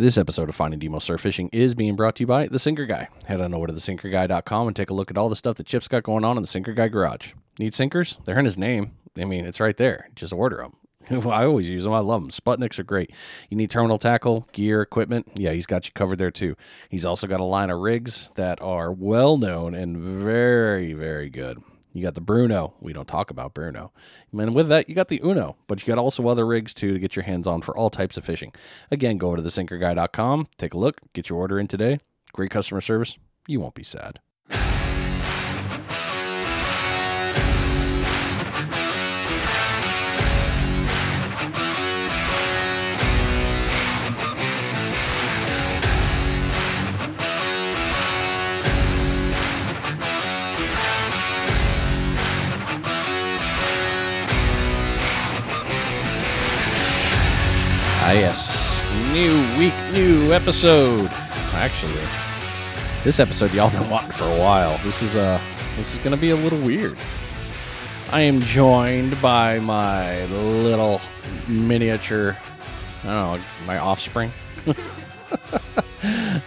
This episode of Finding Demo Surf Fishing is being brought to you by The Sinker Guy. Head on over to thesinkerguy.com and take a look at all the stuff that Chip's got going on in the Sinker Guy garage. Need sinkers? They're in his name. I mean, it's right there. Just order them. I always use them. I love them. Sputniks are great. You need terminal tackle, gear, equipment. Yeah, he's got you covered there too. He's also got a line of rigs that are well known and very, very good. You got the Bruno. We don't talk about Bruno. And with that, you got the Uno, but you got also other rigs too to get your hands on for all types of fishing. Again, go over to thesinkerguy.com, take a look, get your order in today. Great customer service. You won't be sad. Ah, yes. New week, new episode. Actually, this episode y'all been wanting for a while. This is uh this is gonna be a little weird. I am joined by my little miniature I don't know, my offspring.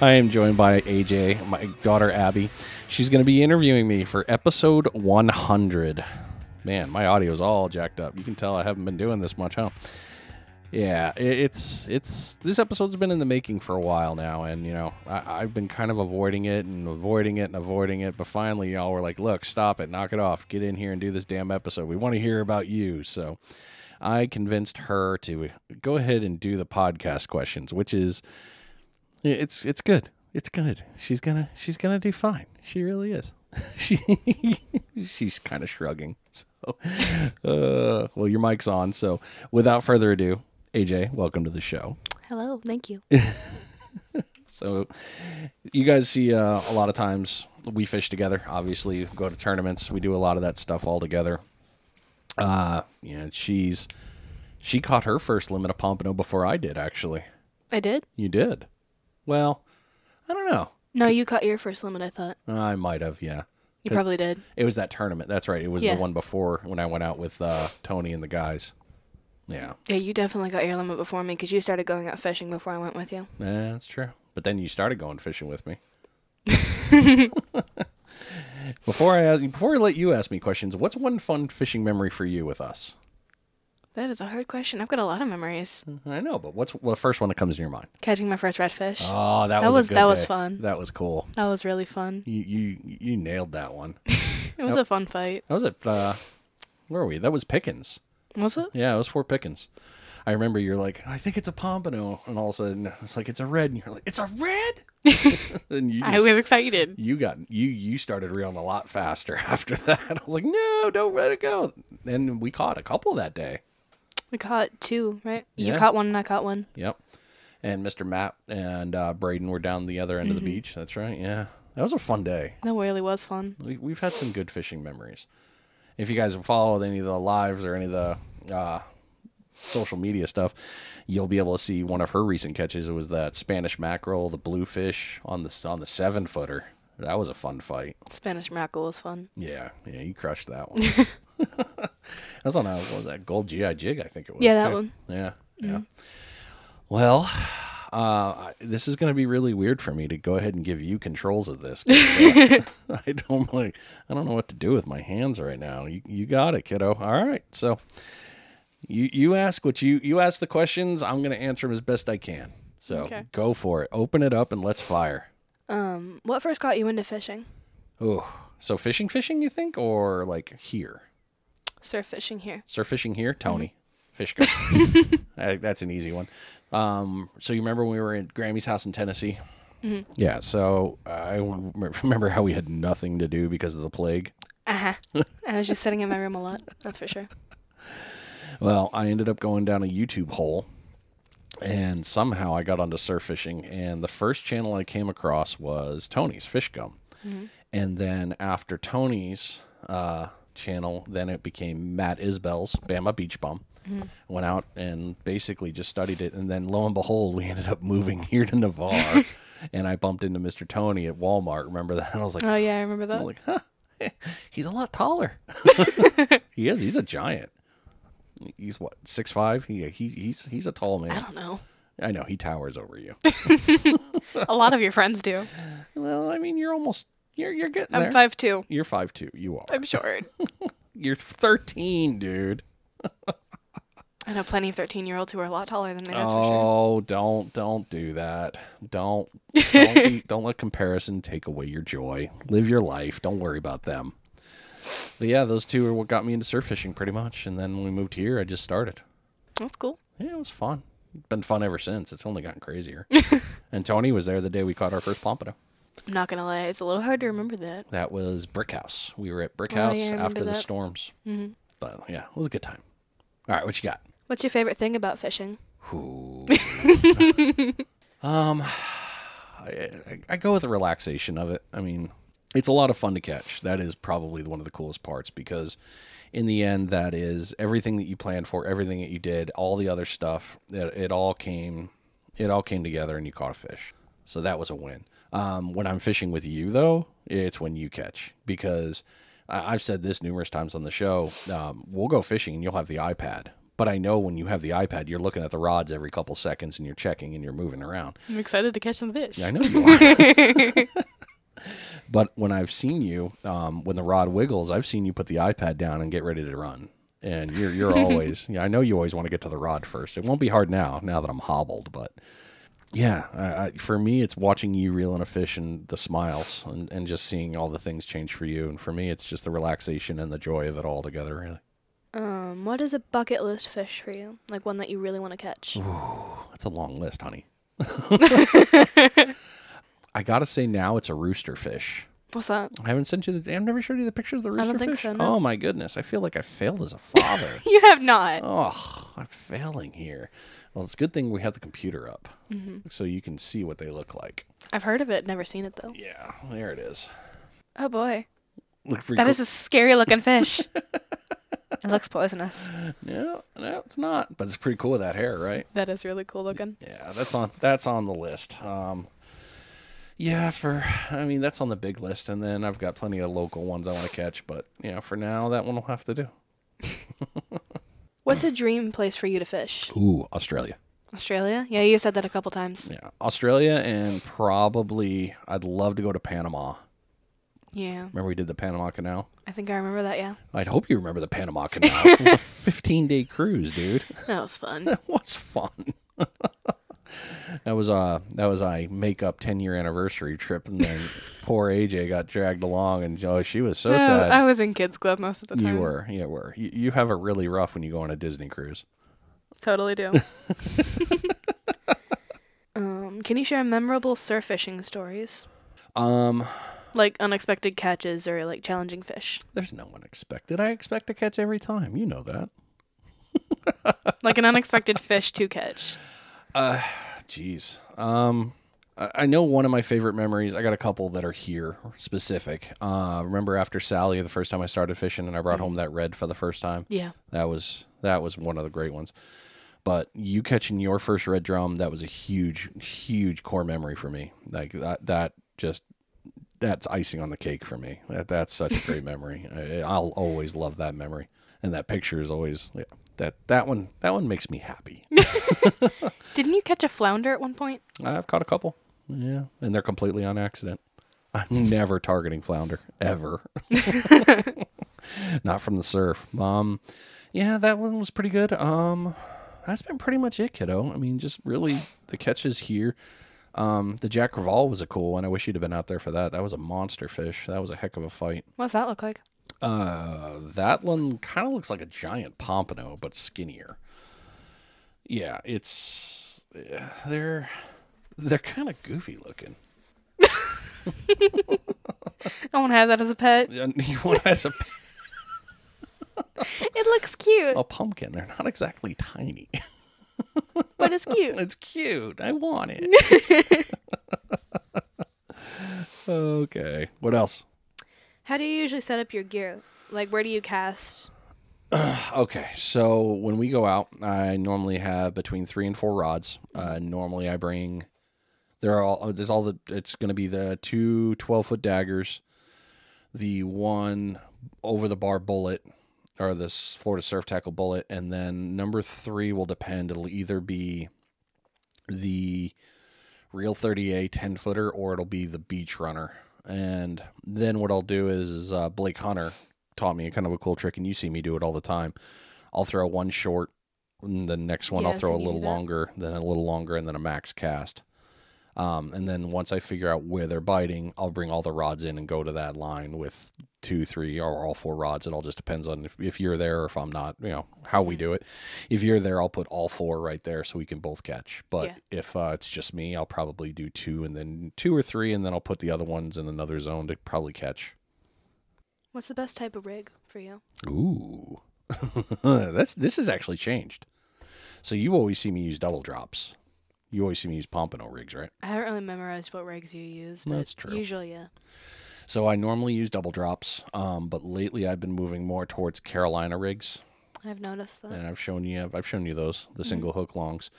I am joined by AJ, my daughter Abby. She's going to be interviewing me for episode 100. Man, my audio is all jacked up. You can tell I haven't been doing this much, huh? Yeah, it's it's this episode's been in the making for a while now, and you know I, I've been kind of avoiding it and avoiding it and avoiding it, but finally y'all were like, "Look, stop it, knock it off, get in here and do this damn episode. We want to hear about you." So I convinced her to go ahead and do the podcast questions, which is it's it's good. It's good. She's gonna she's gonna do fine. She really is. she she's kind of shrugging. So, uh, well, your mic's on. So, without further ado, AJ, welcome to the show. Hello, thank you. So, you guys see uh, a lot of times we fish together. Obviously, go to tournaments. We do a lot of that stuff all together. Uh, you know, she's she caught her first limit of pompano before I did. Actually, I did? you did. Well, I don't know. No, you caught your first limit, I thought. I might have. Yeah, You probably did. it was that tournament. That's right. It was Yeah. the one before when I went out with uh, Tony and the guys. Yeah, Yeah, you definitely got your limit before me because you started going out fishing before I went with you. Yeah, that's true. But then you started going fishing with me. before I ask, before I let you ask me questions, what's one fun fishing memory for you with us? That is a hard question. I've got a lot of memories. I know, but what's well, the first one that comes to your mind? Catching my first redfish. Oh, that, That was, was- that was fun. That was cool. that was really fun. You you you nailed that one. It was a fun fight. That was at uh, where were we? That was Pickens. Was it? Yeah, it was Fort Pickens. I remember you're like, I think it's a pompano, and all of a sudden it's like it's a red, and you're like, it's a red. and you I was excited. you got you you started reeling a lot faster after that. I was like, no, don't let it go. And we caught a couple that day. We caught two, right? You caught one and I caught one. Yep. And Mr. Matt and uh, Braden were down the other end of the beach. That's right. Yeah, that was a fun day. That really was fun. We, we've had some good fishing memories. If you guys have followed any of the lives or any of the uh, social media stuff, you'll be able to see one of her recent catches. It was that Spanish mackerel, the bluefish on the on the seven footer. That was a fun fight. Spanish mackerel was fun. Yeah, yeah, you crushed that one. That's on a what was that gold GI jig? I think it was. Yeah, that too. one. Yeah, yeah. Well, uh, this is going to be really weird for me to go ahead and give you controls of this. uh, I don't like. I don't know what to do with my hands right now. You you got it, kiddo. All right, so you you ask what you you ask the questions. I'm going to answer them as best I can. So Okay. go for it. Open it up and let's fire. Um, what first got you into fishing? Oh, so fishing, fishing, you think, or like here? Surf fishing here. Surf fishing here, Tony. Fish go. Uh, That's an easy one. Um, so you remember when we were at Grammy's house in Tennessee? Yeah. So I remember how we had nothing to do because of the plague. Uh huh. I was just sitting in my room a lot. That's for sure. Well, I ended up going down a YouTube hole, and somehow I got onto surf fishing. And the first channel I came across was Tony's Fish Gum, and then after Tony's uh, channel, then it became Matt Isbell's Bama Beach Bum. Mm-hmm. Went out and basically just studied it, and then lo and behold, we ended up moving here to Navarre, and I bumped into Mr. Tony at Walmart. Remember that? And I was like, Oh yeah, I remember that. I'm like, huh, he's a lot taller. he is. He's a giant. He's what six five. He, he he's he's a tall man. I don't know. I know he towers over you. A lot of your friends do. well, I mean, you're almost you're you're getting I'm there. five two. You're five two. You are. I'm short. You're thirteen, dude. I know plenty of thirteen year olds who are a lot taller than me. That's for sure. oh, don't don't do that. Don't don't, be, don't let comparison take away your joy. Live your life. Don't worry about them. But yeah, those two are what got me into surf fishing pretty much. And then when we moved here, I just started. That's cool. Yeah, it was fun. Been fun ever since. It's only gotten crazier. and Tony was there the day we caught our first pompano. I'm not gonna lie, it's a little hard to remember that. That was Brick House. We were at Brick Oh, House yeah, I remember after the that. storms. hmm But yeah, it was a good time. All right, what you got? What's your favorite thing about fishing? Ooh. um, I, I, go with the relaxation of it. I mean, it's a lot of fun to catch. That is probably one of the coolest parts because, in the end, that is everything that you planned for, everything that you did, all the other stuff. It, it all came, it all came together, and you caught a fish. So that was a win. Um, when I'm fishing with you, though, it's when you catch because I- I've said this numerous times on the show. Um, we'll go fishing and you'll have the iPad. But I know when you have the iPad, you're looking at the rods every couple seconds and you're checking and you're moving around. I'm excited to catch some fish. Yeah, I know you are. but when I've seen you, um, when the rod wiggles, I've seen you put the iPad down and get ready to run. And you're you're always yeah. I know you always want to get to the rod first. It won't be hard now, now that I'm hobbled. But yeah, I, I, for me, it's watching you reeling a fish and the smiles and, and just seeing all the things change for you. And for me, it's just the relaxation and the joy of it all together. Really, Um, what is a bucket list fish for you? Like one that you really want to catch? Ooh, that's a long list, honey. I gotta say now, it's a rooster fish. What's that? I haven't sent you the. I've never showed you the pictures of the rooster don't think fish. so, no. Oh my goodness! I feel like I failed as a father. You have not. oh, I'm failing here. Well, it's a good thing we have the computer up, Mm-hmm. so you can see what they look like. I've heard of it, never seen it though. Yeah, there it is. Oh boy, Look pretty that cool. is a scary looking fish. it looks poisonous. No, no, it's not. But it's pretty cool with that hair, right? That is really cool looking. Yeah, that's on. That's on the list. Um, yeah, for I mean that's on the big list, and then I've got plenty of local ones I want to catch. But yeah, for now that one will have to do. What's a dream place for you to fish? Ooh, Australia. Australia? Yeah, you said that a couple times. Yeah, Australia, and probably I'd love to go to Panama. Yeah, Remember we did the Panama Canal? I think I remember that. Yeah, I'd hope you remember the Panama Canal. it was a 15 day cruise, dude. that was fun. That was fun. that was uh that was a make up 10 year anniversary trip, and then poor AJ got dragged along, and oh, she was so No, sad. I was in kids club most of the time. you were, you were. You, you have it really rough when you go on a Disney cruise. Totally do. um, can you share memorable surf fishing stories? Um, Like unexpected catches or like challenging fish? there's no unexpected. I expect to catch every time. You know that. Like an unexpected fish to catch. Uh, jeez. Um, I I know one of my favorite memories. I got a couple that are here specific. Uh, remember after Sally, the first time I started fishing, and I brought home that red for the first time. Yeah. That was that was one of the great ones. But you catching your first red drum, that was a huge, huge core memory for me. Like that, that just that's icing on the cake for me. That that's such a great memory. I, I'll always love that memory, and that picture is always yeah, that that one that one makes me happy. Didn't you catch a flounder at one point? I've caught a couple. Yeah, and they're completely on accident. I'm never targeting flounder ever. Not from the surf. Um, yeah, that one was pretty good. Um, that's been pretty much it, kiddo. I mean, just really the catches here. Um, the Jack Crevalle was a cool one. I wish you'd have been out there for that. That was a monster fish. That was a heck of a fight. What's that look like? Uh, that one kind of looks like a giant pompano, but skinnier. Yeah, it's yeah, they're they're kind of goofy looking. I want to have that as a pet. You want as a, pet? It looks cute, a pumpkin? They're not exactly tiny. but it's cute. It's cute. I want it. okay. What else? How do you usually set up your gear? Like, where do you cast? Okay, so when we go out, I normally have between three and four rods. Uh, normally, I bring there are all there's all the it's going to be the two 12 foot daggers, the one over the bar bullet, or this Florida surf tackle bullet, and then number three will depend. It'll either be the Real 30A 10 footer or it'll be the Beach Runner. And then what I'll do is, is uh, Blake Hunter taught me a kind of a cool trick, and you see me do it all the time. I'll throw one short, and the next one Yeah, I'll throw a little longer, then a little longer, and then a max cast. Um, and then once I figure out where they're biting, I'll bring all the rods in and go to that line with two, three, or all four rods. It all just depends on if, if you're there or if I'm not, you know, how we do it. If you're there, I'll put all four right there so we can both catch. But Yeah. if uh, it's just me, I'll probably do two and then two or three, and then I'll put the other ones in another zone to probably catch. What's the best type of rig for you? Ooh, that's this has actually changed. So you always see me use double drops. You always see me use pompano rigs, right? I haven't really memorized what rigs you use, but That's true. usually, yeah. So I normally use double drops, um, but lately I've been moving more towards Carolina rigs, I've noticed that. and I've shown you I've shown you those the single hook longs,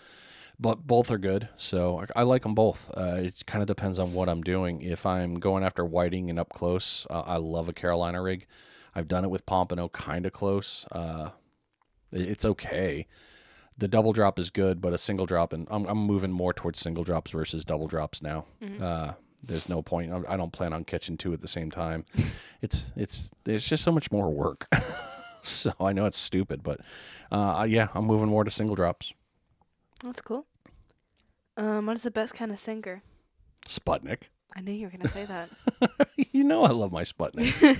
but both are good. So I, I like them both. Uh, it kind of depends on what I'm doing. If I'm going after whiting and up close, uh, I love a Carolina rig. I've done it with pompano, kind of close. Uh, it- it's okay. The double drop is good, but a single drop, and I'm, I'm moving more towards single drops versus double drops now. Uh, there's no point. I don't plan on catching two at the same time. it's it's there's just so much more work. so I know it's stupid, but uh, yeah, I'm moving more to single drops. That's cool. Um, what is the best kind of sinker? Sputnik. I knew you were gonna say that. you know I love my Sputniks.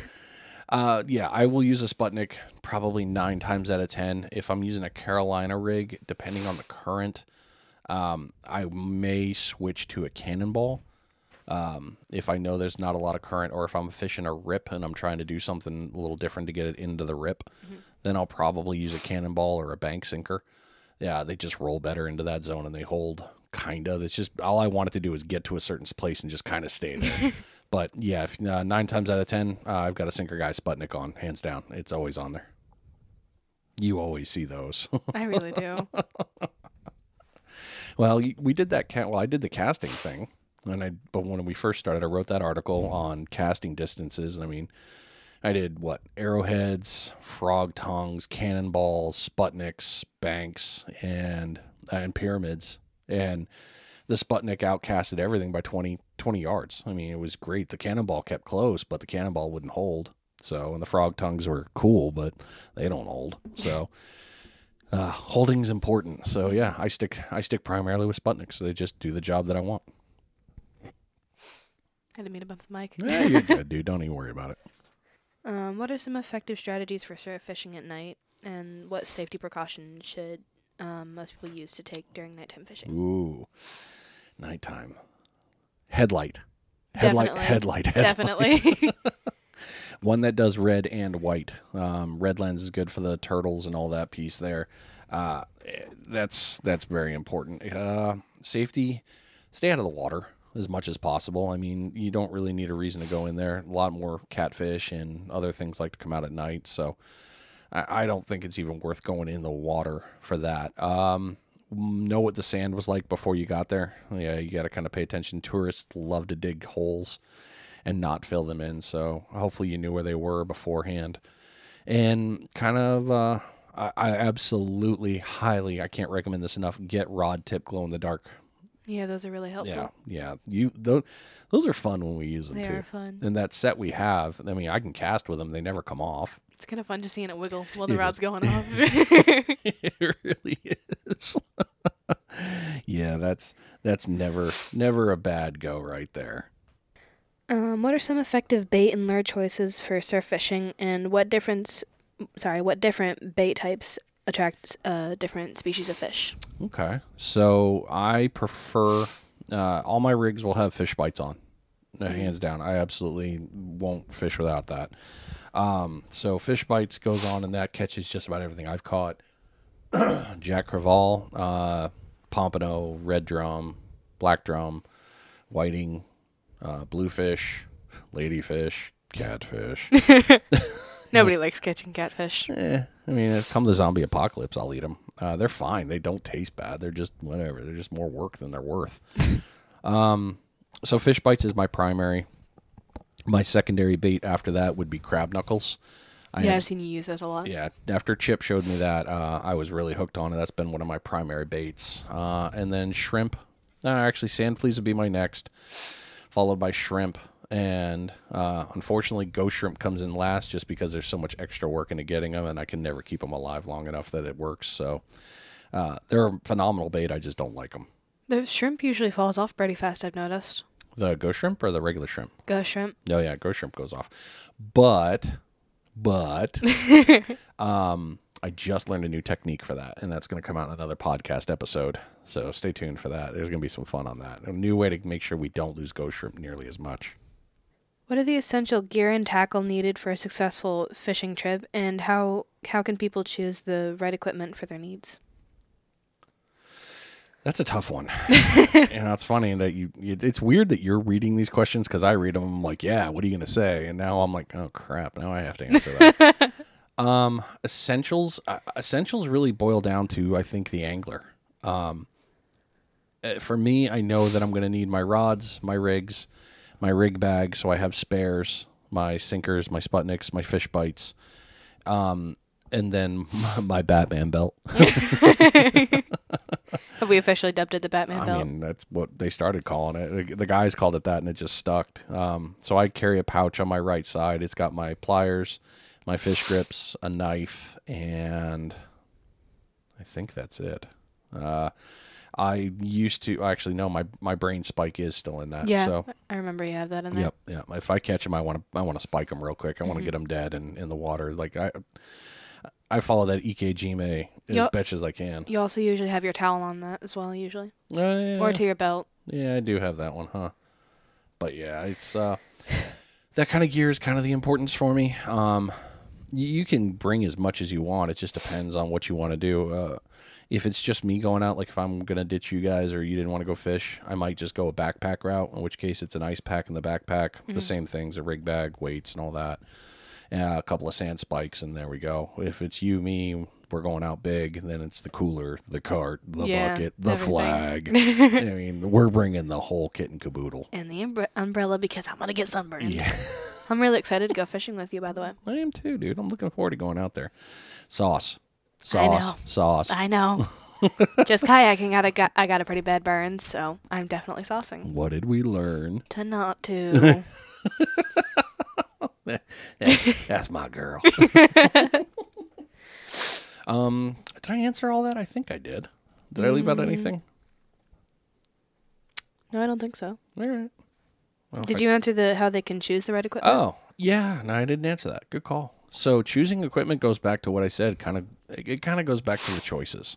Uh, yeah, I will use a Sputnik probably nine times out of ten. If I'm using a Carolina rig, depending on the current, um, I may switch to a Cannonball. Um, if I know there's not a lot of current, or if I'm fishing a rip and I'm trying to do something a little different to get it into the rip, then I'll probably use a Cannonball or a bank sinker. Yeah, they just roll better into that zone and they hold kind of. It's just all I wanted to do is get to a certain place and just kind of stay there. but yeah, if, uh, nine times out of ten, uh, I've got a sinker guy Sputnik on, hands down. It's always on there. You always see those. I really do. well, we did that. Ca- well, I did the casting thing, and I. But when we first started, I wrote that article on casting distances, and I mean, I did what arrowheads, frog tongues, cannonballs, Sputniks, banks, and and pyramids, and the Sputnik outcasted everything by 20, 20 yards. I mean, it was great. The cannonball kept close, but the cannonball wouldn't hold. So, and the frog tongues were cool, but they don't hold. So, uh, holding's important. So, yeah, I stick I stick primarily with Sputniks. They just do the job that I want. I didn't mean to bump the mic. Yeah, you're good, dude. Don't even worry about it. Um, what are some effective strategies for surf fishing at night, and what safety precautions should um, most people use to take during nighttime fishing? Ooh, nighttime headlight, headlight, Definitely. headlight, headlight. Definitely. one that does red and white. Um, red lens is good for the turtles and all that piece there. Uh, that's that's very important. Uh, safety, stay out of the water as much as possible. I mean, you don't really need a reason to go in there. A lot more catfish and other things like to come out at night, so I, I don't think it's even worth going in the water for that. Um, know what the sand was like before you got there. Yeah, you got to kind of pay attention. Tourists love to dig holes and not fill them in. So hopefully you knew where they were beforehand. And kind of, uh, I, I absolutely highly, I can't recommend this enough. Get rod tip glow in the dark. yeah, those are really helpful. Yeah, yeah. You those, those are fun when we use them too. They too. are fun. And that set we have, I mean, I can cast with them; they never come off. It's kind of fun just seeing it wiggle while the It is. rod's going off. it really is. yeah, that's that's never never a bad go right there. um, what are some effective bait and lure choices for surf fishing, and what difference? Sorry, what different bait types attract uh, different species of fish? Okay. So I prefer uh, all my rigs will have fish bites on, hands down. I absolutely won't fish without that. Um, so fish bites goes on, and that catches just about everything I've caught. Jack Crevalle, uh, pompano, red drum, black drum, whiting, uh, bluefish, ladyfish, catfish. Nobody likes catching catfish. Eh, I mean, if come the zombie apocalypse, I'll eat them. Uh, they're fine. They don't taste bad. They're just whatever. They're just more work than they're worth. um, so fish bites is my primary. My secondary bait after that would be crab knuckles. I yeah, have- I've seen you use those a lot. yeah, after Chip showed me that, uh, I was really hooked on it. That's been one of my primary baits. Uh, and then shrimp. Uh, actually, sand fleas would be my next, followed by shrimp. And uh, unfortunately, ghost shrimp comes in last just because there's so much extra work into getting them, and I can never keep them alive long enough that it works. So uh, they're a phenomenal bait. I just don't like them. The shrimp usually falls off pretty fast. I've noticed. The ghost shrimp or the regular shrimp? Ghost shrimp. Oh yeah, ghost shrimp goes off. But but um I just learned a new technique for that, and that's going to come out in another podcast episode. So stay tuned for that. There's going to be some fun on that. A new way to make sure we don't lose ghost shrimp nearly as much. What are the essential gear and tackle needed for a successful fishing trip, and how how can people choose the right equipment for their needs? That's a tough one. and it's funny that you. It's weird that you're reading these questions because I read them. I'm like, yeah, what are you going to say? And now I'm like, oh crap, now I have to answer that. um, essentials. Uh, essentials really boil down to I think the angler. Um, uh, for me, I know that I'm going to need my rods, my rigs, my rig bag, so I have spares, my sinkers, my Sputniks, my fish bites, um, and then my Batman belt. Have we officially dubbed it the Batman I belt? mean, that's what they started calling it. The- guys called it that, and it just stuck. Um, so I carry a pouch on my right side. It's got my pliers, my fish grips, a knife, and I think that's it. Uh, I used to actually no, my my brain spike is still in that. yeah, So I remember you have that in there. yep, yeah. If I catch them, I want to I want to spike them real quick. I want to get them dead and in the water. Like I. I follow that ikejime as Yup. much as I can. You also usually have your towel on that as well, usually, Uh, yeah. or to your belt. Yeah, I do have that one, huh? But yeah, it's uh that kind of gear is kind of the importance for me. Um you can bring as much as you want. It just depends on what you want to do. Uh if it's just me going out, like if I'm gonna ditch you guys or you didn't want to go fish, I might just go a backpack route. In which case, it's an ice pack in the backpack, the same things, a rig bag, weights, and all that. Uh, a couple of sand spikes, and there we go. If it's you, me, we're going out big. Then it's the cooler, the cart, the Yeah, bucket, the everything. flag. I mean, we're bringing the whole kit and caboodle. And the umbre- umbrella because I'm gonna get sunburned. Yeah, I'm really excited to go fishing with you. By the way, I am too, dude. I'm looking forward to going out there. Sauce, I know. sauce, sauce. I know. Just kayaking, I got I got a pretty bad burn, so I'm definitely saucing. What did we learn? To not to. That's, that's my girl. um, did I answer all that? I think I did. Did I leave out anything? no, I don't think so. All right. Well, if Did I- you answer the how they can choose the right equipment? Oh, yeah. No, I didn't answer that. Good call. So choosing equipment goes back to what I said. Kind of, it kind of goes back to the choices.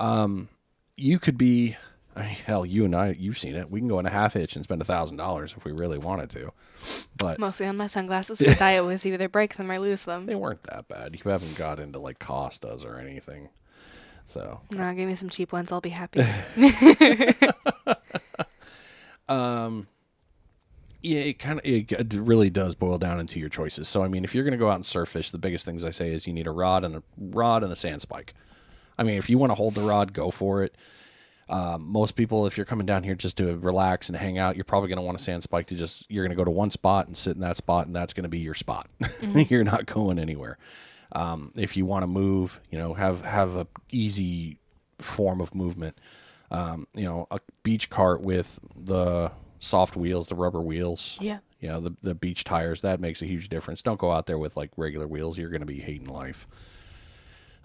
Um, you could be, I mean, hell, you and I, you've seen it. We can go in a half hitch and spend a thousand dollars if we really wanted to, but Mostly on my sunglasses because I always either break them or lose them. they weren't that bad. You haven't got into like Costas or anything. So, No, give me some cheap ones. I'll be happy. um, yeah, it kind of it really does boil down into your choices. So, I mean, if you're going to go out and surf fish, the biggest things I say is you need a rod and a rod and a sand spike. I mean, if you want to hold the rod, go for it. Um, most people, if you're coming down here just to relax and hang out, you're probably going to want a sand spike to just, you're going to go to one spot and sit in that spot, and that's going to be your spot. you're not going anywhere. Um, if you want to move, you know, have, have a easy form of movement. Um, you know, a beach cart with the soft wheels, the rubber wheels. yeah. You know, the, the beach tires, that makes a huge difference. Don't go out there with like regular wheels. You're going to be hating life.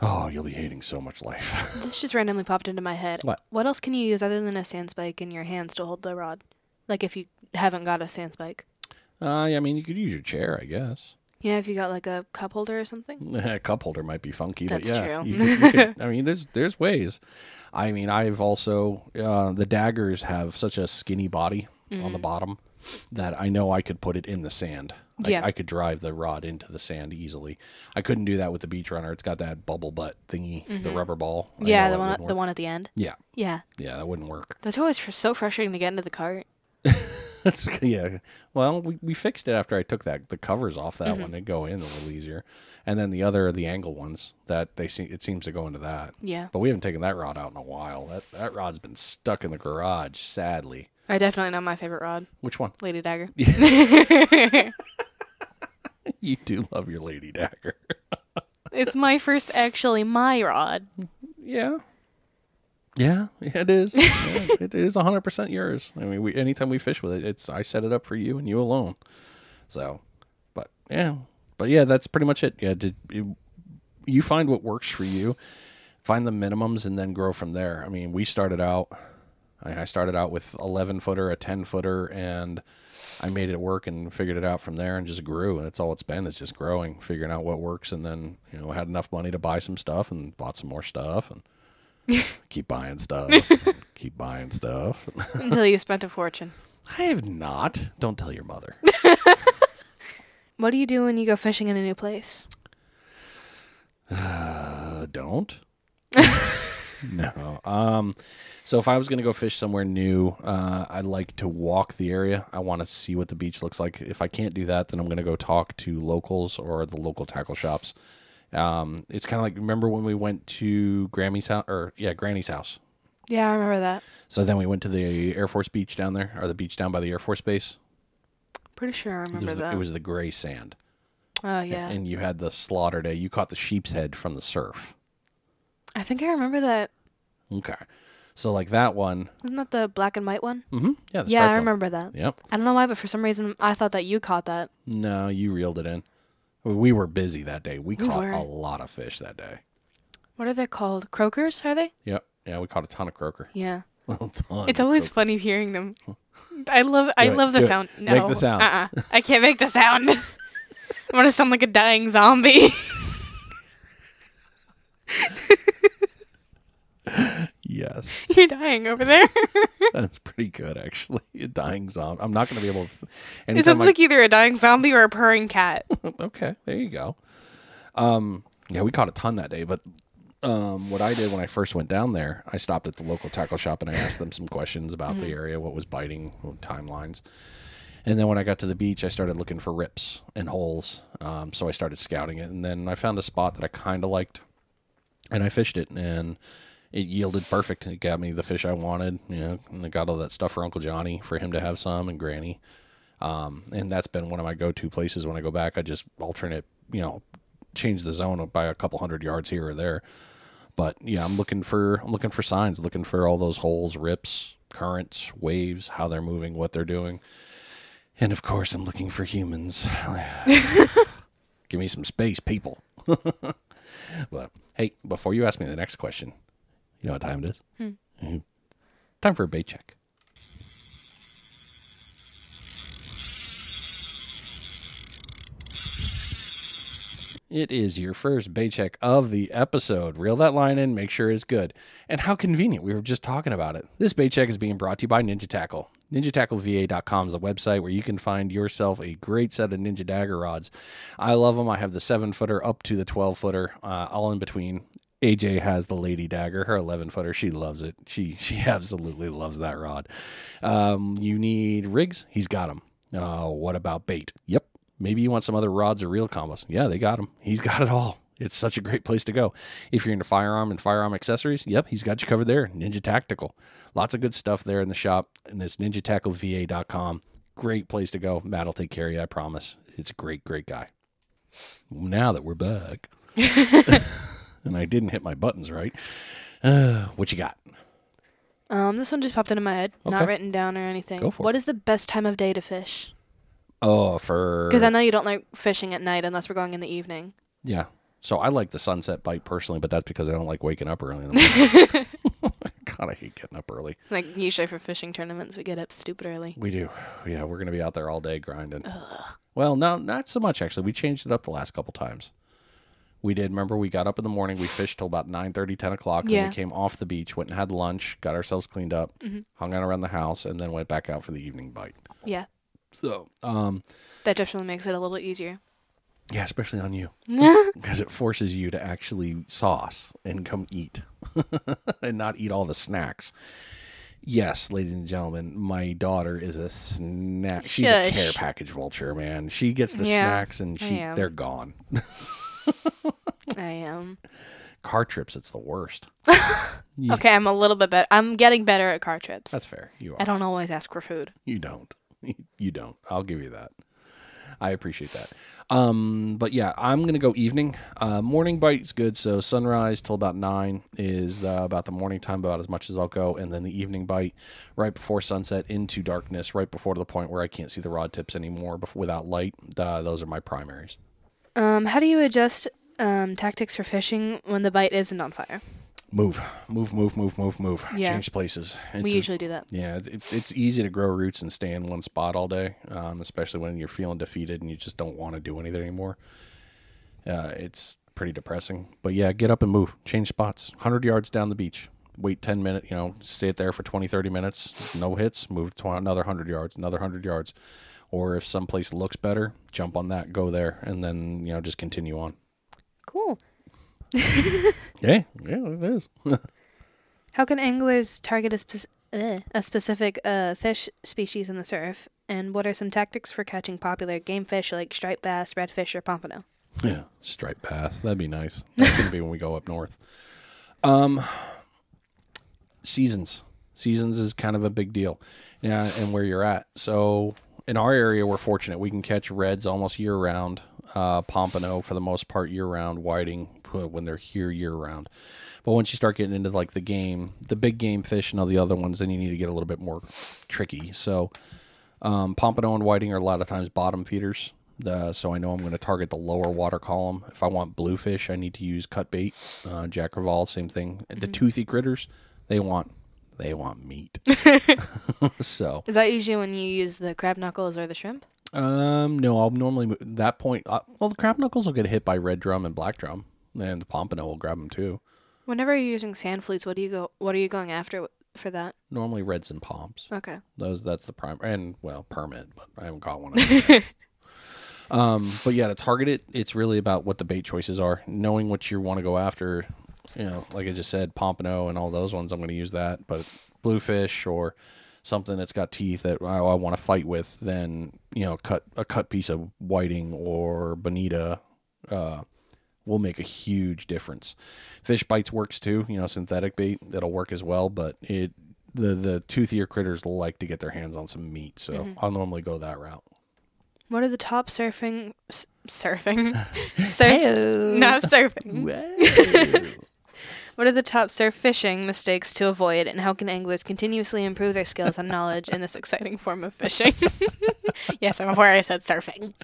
Oh, you'll be hating so much life. This just randomly popped into my head. What? What else can you use other than a sand spike in your hands to hold the rod? Like if you haven't got a sand spike. uh, yeah, I mean, you could use your chair, I guess. Yeah, if you got like a cup holder or something. A cup holder might be funky, That's but yeah, true. you could- you could- I mean, there's there's ways. I mean, I've also uh, the daggers have such a skinny body on Mm-hmm. the bottom that I know I could put it in the sand. I, Yeah. I could drive the rod into the sand easily. I couldn't do that with the beach runner. It's got that bubble butt thingy, the rubber ball. I Mm-hmm. yeah, know the one wouldn't the work. one at the end. Yeah, Yeah, yeah, that wouldn't work. that's always fr- so frustrating to get into the cart. That's yeah. Well, we, we fixed it after I took that the covers off Mm-hmm. that one to go in a little easier, and then the other the angle ones that they see it seems to go into that. Yeah, But we haven't taken that rod out in a while. That that rod's been stuck in the garage, sadly. I definitely know my favorite rod, Which one? Lady Dagger. you do love your lady dagger. It's my first, actually, my rod. Yeah. Yeah, it is. Yeah, it is 100% yours. I mean, we anytime we fish with it, it's I set it up for you and you alone. So, but yeah. But yeah, that's pretty much it. Yeah, did you, you find what works for you, find the minimums and then grow from there. I mean, we started out I I started out with 11 footer, a 10 footer and I made it work and figured it out from there and just grew. And that's all it's been is just growing, figuring out what works. And then, you know, had enough money to buy some stuff and bought some more stuff and keep buying stuff, keep buying stuff. Until you spent a fortune. I have not. Don't tell your mother. What do you do when you go fishing in a new place? Uh, don't. no. Um, so if I was going to go fish somewhere new, uh, I like to walk the area. I want to see what the beach looks like. If I can't do that, then I'm going to go talk to locals or the local tackle shops. Um, it's kind of like remember when we went to Grammy's house or yeah, Granny's house. Yeah, I remember that. So then we went to the Air Force Beach down there, or the beach down by the Air Force Base. Pretty sure I It remember was, the, that. it was the gray sand, oh, yeah. and you had the slaughter day. You caught the sheep's head from the surf. I think I remember that. Okay, so like that one. Wasn't that the black and white one? Mm-hmm. Yeah, the yeah, I one. remember that. Yep. I don't know why, but for some reason I thought that you caught that. No, you reeled it in. We- We were busy that day. We, We caught were. a lot of fish that day. What are they called? Croakers, are they? Yep. Yeah, we caught a ton of croaker. Yeah. A ton. It's always croaker. funny hearing them. I love I love the sound. No. Make the sound. Uh-uh. I can't make the sound. I'm gonna sound like a dying zombie. Yes, You're dying over there. that's pretty good actually. A dying zombie. I'm not going to be able to. it sounds I- like either a dying zombie or a purring cat. okay, there you go. Um, yeah, we caught a ton that day, but um, what I did when I first went down there, I stopped at the local tackle shop and I asked them some questions about the area, what was biting, what timelines. And then when I got to the beach, I started looking for rips and holes. Um, so I started scouting it, and then I found a spot that I kind of liked, and I fished it, and it yielded perfect. It got me the fish I wanted, you know, and I got all that stuff for Uncle Johnny for him to have some, and Granny. Um, and that's been one of my go-to places when I go back. I just alternate, you know, change the zone by a couple hundred yards here or there. But yeah, I'm looking for I'm looking for signs, looking for all those holes, rips, currents, waves, how they're moving, what they're doing. And of course, I'm looking for humans. Give me some space, people. but hey, before you ask me the next question, you know what time it is? Mhm. Time for a bait check. It is your first bait check of the episode. Reel that line in, make sure it's good. And how convenient. We were just talking about it. This bait check is being brought to you by Ninja Tackle. NinjaTackleVA.com is a website where you can find yourself a great set of Ninja Dagger rods. I love them. I have the 7 footer up to the 12 footer, uh, all in between. AJ has the Lady Dagger, her 11 footer. She loves it. She she absolutely loves that rod. Um, you need rigs. He's got them. Uh, what about bait? Yep. Maybe you want some other rods or reel combos. Yeah, they got them. He's got it all. It's such a great place to go. If you're into firearm and firearm accessories, yep, he's got you covered there. Ninja Tactical. Lots of good stuff there in the shop, and it's ninjatackleva.com. Great place to go. Matt will take care of you, I promise. It's a great, great guy. Now that we're back, and I didn't hit my buttons right, uh, what you got? Um, this one just popped into my head, Okay. not written down or anything. Go for What is the best time of day to fish? Oh, for Because I know you don't like fishing at night unless we're going in the evening. Yeah. So I like the sunset bite personally, but that's because I don't like waking up early in the morning. God, I hate getting up early. Like usually for fishing tournaments, we get up stupid early. We do. Yeah, we're gonna be out there all day grinding. Well, no, not so much actually. We changed it up the last couple times. We did. Remember, we got up in the morning. We fished till about 9 30, 10 o'clock. Then Yeah. we came off the beach, went and had lunch, got ourselves cleaned up, hung out around the house, and then went back out for the evening bite. Yeah, So, um, that definitely makes it a little easier. yeah, especially on you. because it forces you to actually sauce and come eat and not eat all the snacks. Yes, ladies and gentlemen, my daughter is a snack. She's a care package vulture, man. She gets the Yeah, snacks and she they're gone. I am. Car trips, it's the worst. Yeah. Okay, I'm a little bit better. I'm getting better at car trips. That's fair. You are. I don't always ask for food. You don't. You don't. I'll give you that. I appreciate that. Um, but yeah, I'm gonna go evening. Uh, morning bite's good. So sunrise till about nine is uh, about the morning time, about as much as I'll go, and then the evening bite right before sunset into darkness, right before to the point where I can't see the rod tips anymore before, without light. Uh, those are my primaries. Um, how do you adjust um, tactics for fishing when the bite isn't on fire? Move, move, move, move, move, move. Yeah. Change places. It's we a- usually do that. Yeah, it, it's easy to grow roots and stay in one spot all day, um, especially when you're feeling defeated and you just don't want to do anything anymore. Uh, it's pretty depressing. But yeah, get up and move. Change spots. 100 yards down the beach. Wait 10 minutes, you know, stay it there for 20, 30 minutes. No hits. Move to another 100 yards, another 100 yards. Or if someplace looks better, jump on that, go there, and then, you know, just continue on. Cool. Yeah, yeah, it is. How can anglers target a, spec- uh, a specific uh, fish species in the surf? And what are some tactics for catching popular game fish like striped bass, redfish, or pompano? Yeah, striped bass. That'd be nice. That's gonna be when we go up north. Um, seasons. Seasons is kind of a big deal. Yeah, and where you're at. So in our area, we're fortunate. We can catch reds almost year round. Uh, pompano for the most part year round. Whiting uh, when they're here year round. But once you start getting into like the game, the big game fish and all the other ones, then you need to get a little bit more tricky. So um, pompano and whiting are a lot of times bottom feeders. Uh, so I know I'm going to target the lower water column. If I want bluefish, I need to use cut bait. Uh, Jack Crevalle, same thing. The toothy critters, they want they want meat. so Is that usually when you use the crab knuckles or the shrimp? um, no, I'll normally that point. Uh, well, the crab knuckles will get hit by red drum and black drum, and the pompano will grab them too. Whenever you're using sand fleas, what do you go? What are you going after for that? Normally reds and pomps. Okay. Those that's the prime and well permit, but I haven't caught one. of those yet. um, but yeah, to target it, it's really about what the bait choices are. Knowing what you want to go after. You know, like I just said, pompano and all those ones. I'm going to use that, but bluefish or something that's got teeth that I, I want to fight with, then you know, cut a cut piece of whiting or bonita. Uh, will make a huge difference. Fish bites works too, you know, synthetic bait that'll work as well, but it the the toothier critters like to get their hands on some meat, so I'll normally go that route. What are the top surfing s- surfing surf not surfing? What are the top surf fishing mistakes to avoid, and how can anglers continuously improve their skills and knowledge in this exciting form of fishing? yes, I'm aware I said surfing.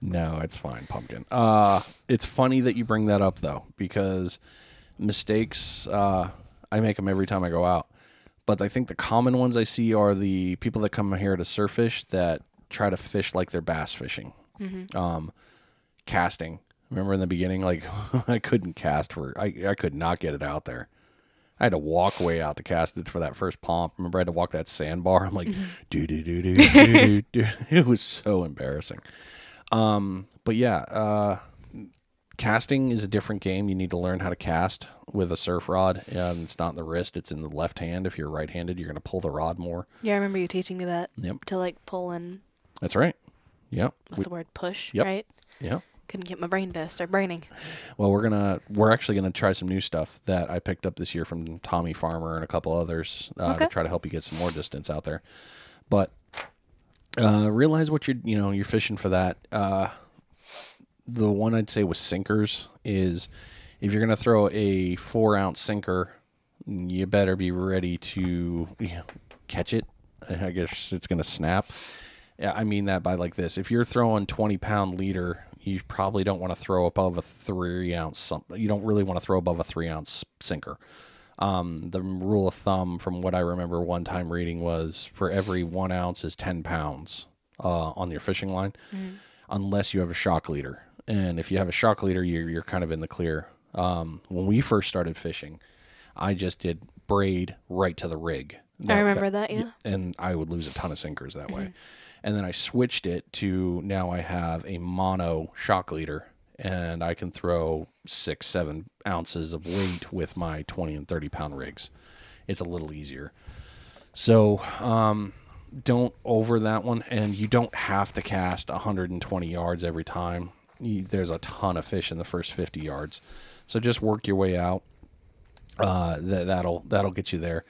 no, it's fine, pumpkin. Uh it's funny that you bring that up though, because mistakes uh I make them every time I go out. But I think the common ones I see are the people that come here to surf fish that try to fish like they're bass fishing. Um, casting. Remember in the beginning, like I couldn't cast for I I could not get it out there. I had to walk way out to cast it for that first pomp. Remember, I had to walk that sandbar. I'm like, do do do do do do. It was so embarrassing. Um, but yeah, uh, casting is a different game. You need to learn how to cast with a surf rod. Um, it's not in the wrist; it's in the left hand. If you're right-handed, you're going to pull the rod more. Yeah, I remember you teaching me that Yep, to like pull and that's right. Yep, what's the word push, Yep. right? yep. Couldn't get my brain to start braining. Well, we're gonna we're actually gonna try some new stuff that I picked up this year from Tommy Farmer and a couple others uh, to try to help you get some more distance out there. But uh, realize what you're you know you're fishing for that. Uh, the one I'd say with sinkers is if you're gonna throw a four ounce sinker, you better be ready to you know, catch it. I guess it's gonna snap. Yeah, I mean that by like this. If you're throwing 20 pound leader, you probably don't want to throw above a three ounce. Some, you don't really want to throw above a three ounce sinker. Um, the rule of thumb, from what I remember one time reading, was for every one ounce is 10 pounds uh, on your fishing line, unless you have a shock leader. And if you have a shock leader, you're, you're kind of in the clear. Um, when we first started fishing, I just did braid right to the rig. I remember that, yeah. and I would lose a ton of sinkers that way. And then I switched it to now I have a mono shock leader and I can throw six, seven ounces of weight with my 20 and 30 pound rigs. It's a little easier. So, um, don't over that one. And you don't have to cast 120 yards every time. You, there's a ton of fish in the first 50 yards. So just work your way out. Uh, that, that'll, that'll get you there.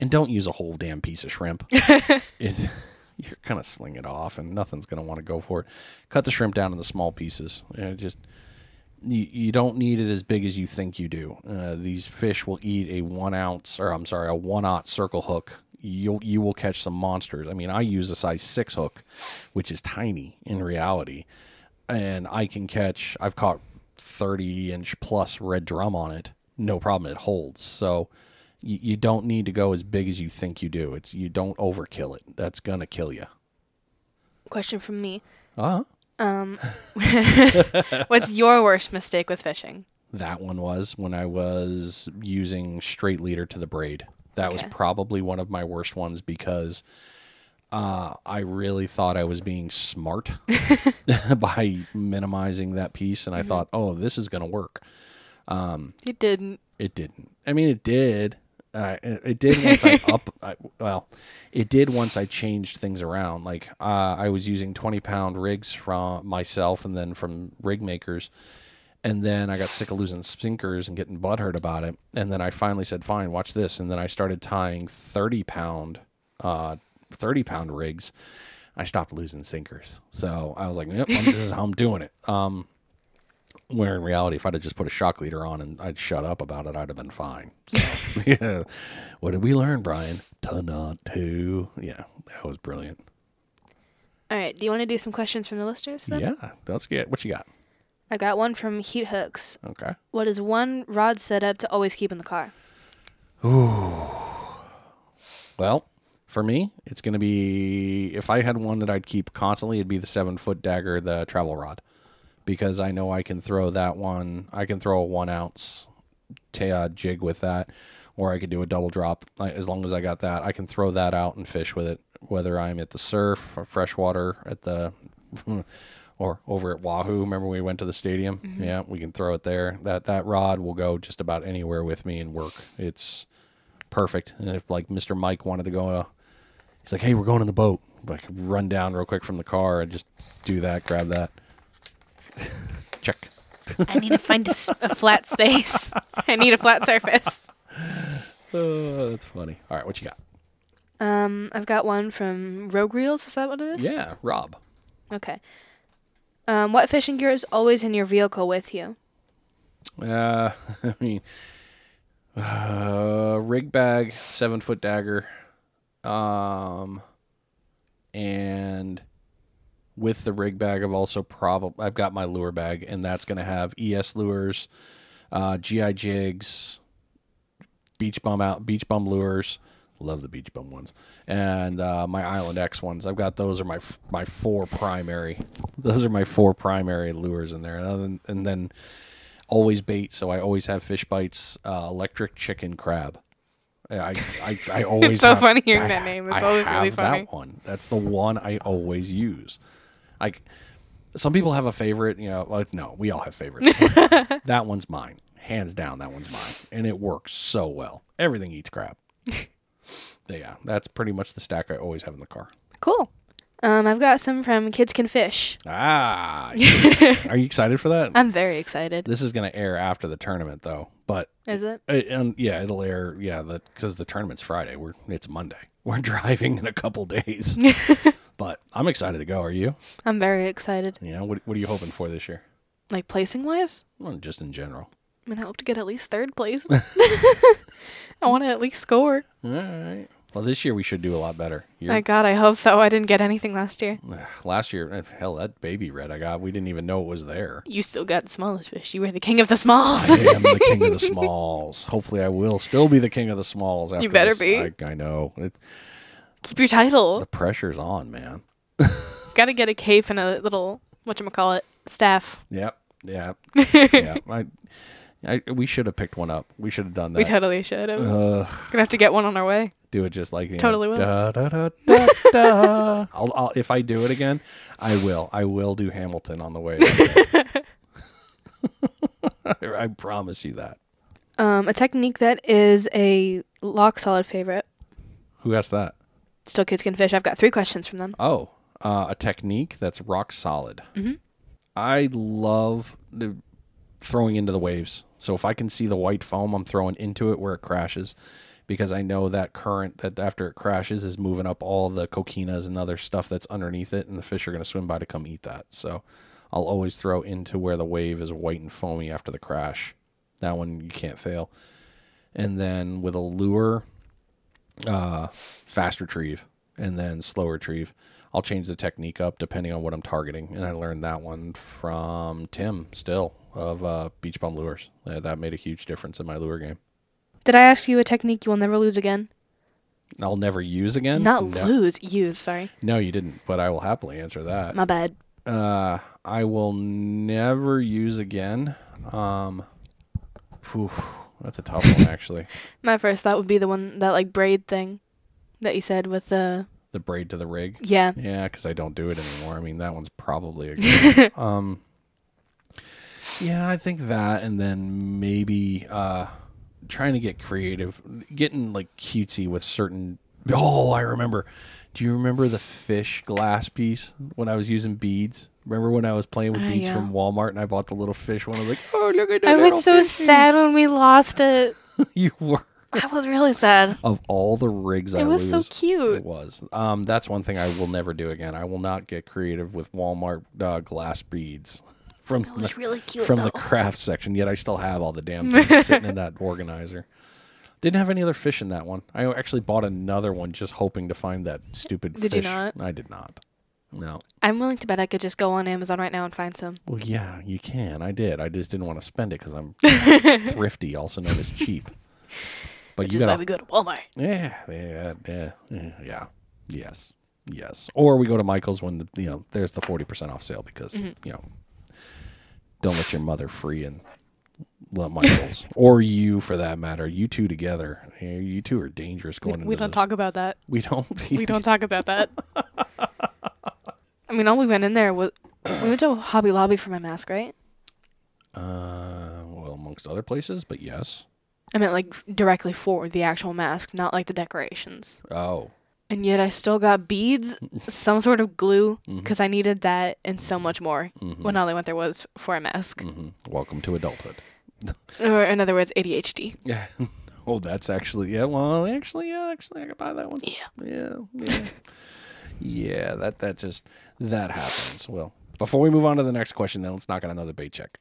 And don't use a whole damn piece of shrimp. you're gonna sling it off, and nothing's gonna want to go for it. Cut the shrimp down into small pieces. You know, just you, you don't need it as big as you think you do. Uh, these fish will eat a one ounce, or I'm sorry, a one aught circle hook. You you will catch some monsters. I mean, I use a size six hook, which is tiny in reality, and I can catch. I've caught 30 inch plus red drum on it. No problem. It holds. So you, you don't need to go as big as you think you do. It's you don't overkill it. That's gonna kill you. Question from me. Uh huh. Um, what's your worst mistake with fishing? That one was when I was using straight leader to the braid. That Okay. was probably one of my worst ones because uh, I really thought I was being smart by minimizing that piece, and I thought, oh, this is going to work. Um, it didn't. It didn't. I mean, it did. Uh, it, did once I up. I, well, it did once I changed things around. Like uh, I was using twenty pound rigs from myself, and then from rig makers, and then I got sick of losing sinkers and getting butthurt about it. And then I finally said, "Fine, watch this." And then I started tying thirty pound, uh, thirty pound rigs. I stopped losing sinkers, so I was like, "Yep, I'm- this is how I'm doing it." Um, where in reality, if I'd have just put a shock leader on and I'd shut up about it, I'd have been fine. So, yeah. What did we learn, Brian? To not to. Yeah, that was brilliant. All right. Do you want to do some questions from the listeners then? Yeah, let's get what you got. I got one from Heat Hooks. Okay. What is one rod setup to always keep in the car? Ooh. Well, for me, it's going to be if I had one that I'd keep constantly, it'd be the seven foot dagger, the travel rod, because I know I can throw that one. I can throw a one ounce ta- uh, jig with that, or I could do a double drop. I- As long as I got that, I can throw that out and fish with it, whether I'm at the surf or freshwater at the. Or over at Wahoo, remember we went to the stadium? Yeah, we can throw it there. That that rod will go just about anywhere with me and work. It's perfect. And if like Mr. Mike wanted to go, uh, he's like, "Hey, we're going in the boat." Like run down real quick from the car and just do that. Grab that. Check. I need to find a, s- a flat space. I need a flat surface. Oh, that's funny. All right, what you got? Um, I've got one from Rogue Reels. Is that what it is? Yeah, Rob. Okay. Um, what fishing gear is always in your vehicle with you? Uh, I mean, uh, rig bag, seven foot dagger, um, and with the rig bag, I've also probably I've got my lure bag, and that's going to have ES lures, uh, GI jigs, beach bum out, beach bum lures. Love the beach bum ones, and uh, my Island X ones. I've got those are my f- my four primary. Those are my four primary lures in there, and then, and then always bait, so I always have fish bites. Uh, electric chicken crab. I I, I always. so have- funny hearing I- that name. It's I always really funny. That one. That's the one I always use. Like some people have a favorite. You know, like no, we all have favorites. that one's mine, hands down. That one's mine, and it works so well. Everything eats crab. yeah, that's pretty much the stack I always have in the car. Cool. Um, I've got some from Kids Can Fish. Ah, are you excited for that? I'm very excited. This is going to air after the tournament, though. But Is it? uh, and yeah, it'll air. Yeah, because the tournament's Friday. We're it's Monday. We're driving in a couple days. But I'm excited to go. Are you? I'm very excited. You know, what what are you hoping for this year? Like placing wise, Well, just in general. I mean, I hope to get at least third place. I want to at least score. All right. Well, this year we should do a lot better. You're, My God, I hope so. I didn't get anything last year. last year, eh, hell, that baby red I got, we didn't even know it was there. You still got the smallest fish. You were the king of the smalls. I am the king of the smalls. Hopefully, I will still be the king of the smalls. After you better this. be. I, I know. It, Keep your title. the pressure's on, man. Got to get a cape and a little what call it staff. Yep. Yeah. yeah. I, I, we should have picked one up. We should have done that. We totally should have. Ugh, Gonna have to get one on our way. do it just like you Totally will. Da, da, da, da, da. I'll, I'll, if I do it again, I will. I will do Hamilton on the way. I promise you that. Um, a technique that is a lock solid favorite. Who asked that? Still Kids Can Fish. I've got three questions from them. Oh, uh, a technique that's rock solid. Mhm. I love the throwing into the waves. So if I can see the white foam, I'm throwing into it where it crashes. because I know that current that after it crashes is moving up all the coquinas and other stuff that's underneath it, and the fish are going to swim by to come eat that. So I'll always throw into where the wave is white and foamy after the crash. That one you can't fail. And then with a lure, uh, fast retrieve and then slow retrieve. I'll change the technique up depending on what I'm targeting. And I learned that one from Tim still of uh, Beach Bum Lures. Uh, that made a huge difference in my lure game. Did I ask you a technique you will never lose again? I'll never use again? Not no. lose, use, sorry. No, you didn't, but I will happily answer that. My bad. Uh, I will never use again. Um, phew, that's a tough one, actually. My first thought would be the one, that like braid thing that you said with the. The braid to the rig. Yeah. Yeah, because I don't do it anymore. I mean, that one's probably a good um. Yeah, I think that, and then maybe uh, trying to get creative, getting like cutesy with certain. Oh, I remember. Do you remember the fish glass piece when I was using beads? Remember when I was playing with Uh, beads yeah. from Walmart and I bought the little fish one? I was like, oh, look at that. I little was so fishy." sad when we lost it. you were. I was really sad. Of all the rigs I It was so lose, cute. It was. Um, that's one thing I will never do again. I will not get creative with Walmart uh, glass beads from It was the, really cute from though. the craft section. Yet I still have all the damn things sitting in that organizer. Didn't have any other fish in that one. I actually bought another one just hoping to find that stupid Did you not? I did not. No. I'm willing to bet I could just go on Amazon right now and find some. Well, yeah, you can. I did. I just didn't want to spend it because I'm thrifty, also known as cheap. But Which you is why gotta we go to Walmart. Yeah, yeah, yeah, yeah, yeah. Yes, yes. Or we go to Michael's when the, you know there's the forty percent off sale because Mm-hmm. you know don't let your mother free and Michael's or you for that matter. You two together, you two are dangerous going. into We don't this. talk about that. We don't. We don't talk about that. I mean, all we went in there was we went to Hobby Lobby for my mask, right? Uh, well, amongst other places, but yes. I meant like directly for the actual mask, not like the decorations. Oh, And yet I still got beads, some sort of glue, because I needed that and so much more when all I went there was for a mask. Mm-hmm. welcome to adulthood. Or in other words, ADHD. Yeah. Oh, that's actually yeah. Well, actually, yeah. Actually, I could buy that one. Yeah. Yeah, yeah, yeah. That that just that happens. Well, before we move on to the next question, then let's knock on another bait check.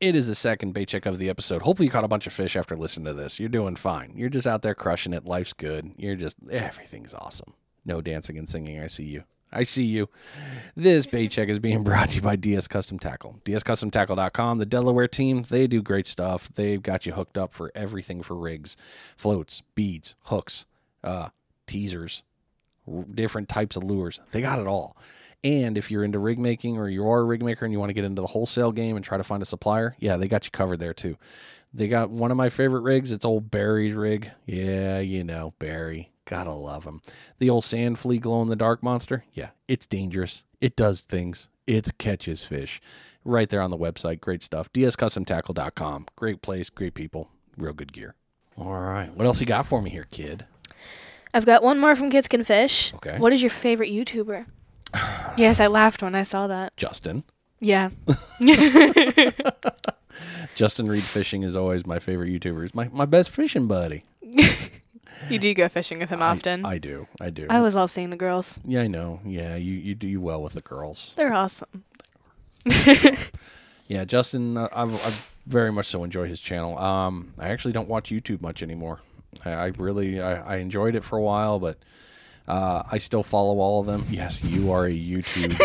It is the second bait check of the episode. Hopefully, you caught a bunch of fish after listening to this. You're doing fine. You're just out there crushing it. Life's good. You're just everything's awesome. No dancing and singing. I see you. I see you. This bait check is being brought to you by DS Custom Tackle. DSCustomTackle.com, the Delaware team, they do great stuff. They've got you hooked up for everything for rigs, floats, beads, hooks, uh, teasers, different types of lures. They got it all. And if you're into rig making or you are a rig maker and you want to get into the wholesale game and try to find a supplier, yeah, they got you covered there too. They got one of my favorite rigs. It's old Barry's rig. Yeah, you know, Barry. Gotta love them. The old sand flea glow in the dark monster. Yeah, it's dangerous. It does things. It catches fish. Right there on the website. Great stuff. DSCustomTackle.com. Great place, great people, real good gear. All right. What else you got for me here, kid? I've got one more from Kids Can Fish. Okay. What is your favorite YouTuber? yes, I laughed when I saw that. Justin. Yeah. Justin Reed Fishing is always my favorite YouTuber. He's my, my best fishing buddy. You do go fishing with him often. I, I do. I do. I always love seeing the girls. yeah, I know. Yeah, you, you do well with the girls. They're awesome. Yeah, Justin, uh, I, I very much so enjoy his channel. Um, I actually don't watch YouTube much anymore. I, I really, I, I enjoyed it for a while, but uh, I still follow all of them. Yes, you are a YouTube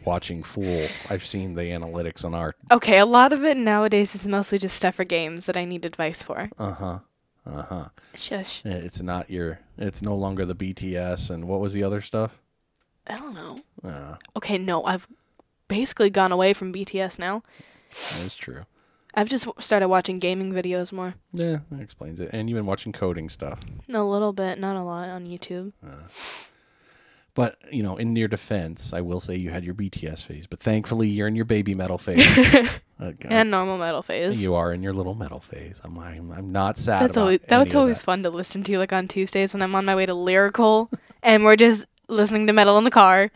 watching fool. I've seen the analytics on our. Okay, a lot of it nowadays is mostly just stuff for games that I need advice for. Uh huh. Uh huh. Shush. It's not your. It's no longer the BTS and what was the other stuff? I don't know. Uh, Okay, no, I've basically gone away from BTS now. that's true. I've just w- started watching gaming videos more. Yeah, that explains it. And you've been watching coding stuff. A little bit, not a lot on YouTube. But, you know, in your defense, I will say you had your BTS phase, but thankfully you're in your Babymetal phase. Uh, And normal metal phase. you are in your little metal phase. I'm, I'm, I'm not sad That's about always that's always that. fun to listen to, like on Tuesdays when I'm on my way to lyrical and we're just listening to metal in the car.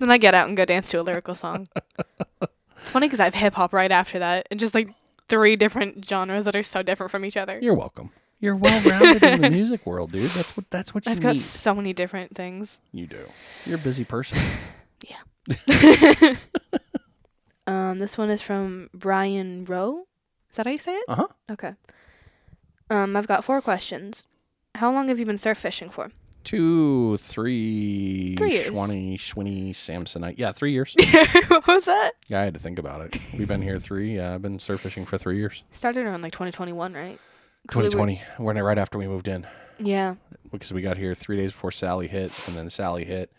Then I get out and go dance to a lyrical song. It's funny because I have hip hop right after that, and just like three different genres that are so different from each other. You're welcome. You're well rounded in the music world, dude. That's what that's what you I've got need. so many different things. You do. You're a busy person. Yeah. um, this one is from Brian Rowe. Is that how you say it? Uh huh. Okay. Um, I've got four questions. How long have you been surf fishing for? Two, three, Three years. Schwanny, Schwinny, Samsonite. Yeah, three years. what was that? yeah, I had to think about it. We've been here three. Yeah, I've been surf fishing for three years. Started around like 2021, right? 'Cause we were- 2020, right after we moved in, yeah. because we got here three days before Sally hit, and then Sally hit.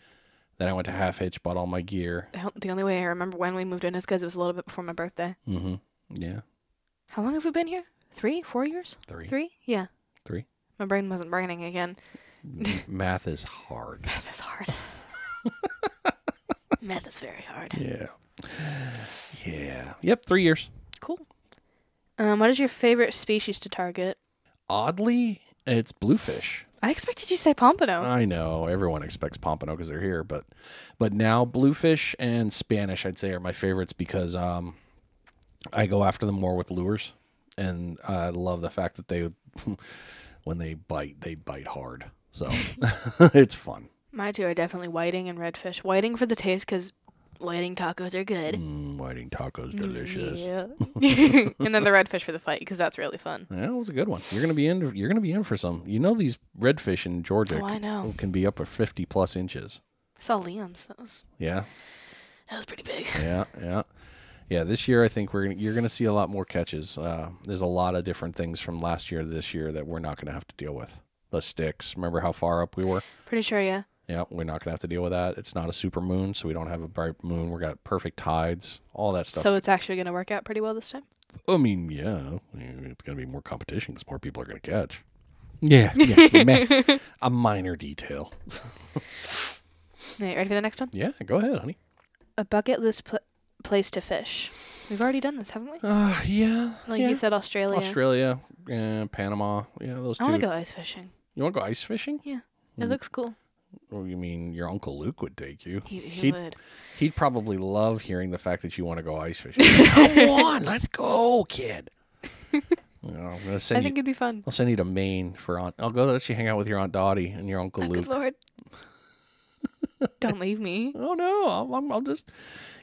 Then I went to Half Hitch, bought all my gear. The only way I remember when we moved in is because it was a little bit before my birthday. Mm-hmm. Yeah, How long have we been here? Three? Four years? three. Three? Yeah. Three. My brain wasn't braining again. Math is hard. Math is hard. Math is very hard. Yeah. Yeah. Yep, three years. Cool. Um, what is your favorite species to target? Oddly, it's bluefish. I expected you to say pompano. I know everyone expects pompano because they're here, but but now bluefish and Spanish I'd say are my favorites because um I go after them more with lures, and I love the fact that they when they bite they bite hard, so it's fun. My two are definitely whiting and redfish. Whiting for the taste because whiting tacos are good. Mm, whiting tacos, delicious. Yeah. and then the redfish for the fight because that's really fun. Yeah, it was a good one. You're gonna be in. You're gonna be in for some. You know these redfish in Georgia Oh, I know. can be up to fifty plus inches. I saw Liam's. That was Yeah, that was pretty big. yeah, yeah, yeah. This year, I think we're gonna, you're gonna see a lot more catches. Uh, there's a lot of different things from last year to this year that we're not gonna have to deal with. The sticks. Remember how far up we were? Pretty sure, yeah. Yeah, we're not gonna have to deal with that. It's not a super moon, so we don't have a bright moon. We got perfect tides, all that stuff. So it's actually going to work out pretty well this time. I mean, yeah, it's gonna be more competition because more people are gonna catch. Yeah, yeah. ma- a minor detail. Hey, ready for the next one? Yeah, go ahead, honey. A bucket list pl- place to fish. We've already done this, haven't we? Uh, yeah. Like yeah. you said, Australia. Australia, uh, Panama. Yeah, those I two. want to go ice fishing. You want to go ice fishing? Yeah, it looks cool. You mean your uncle Luke would take you? He, he He'd- would. He'd probably love hearing the fact that you want to go ice fishing. Come on, let's go, kid. You know, I'm gonna I send think you. it'd be fun. I'll send you to Maine for aunt. I'll go let you hang out with your aunt Dottie and your uncle Oh, Luke. Good lord. Don't leave me. Oh no, I'll, I'll, I'll just.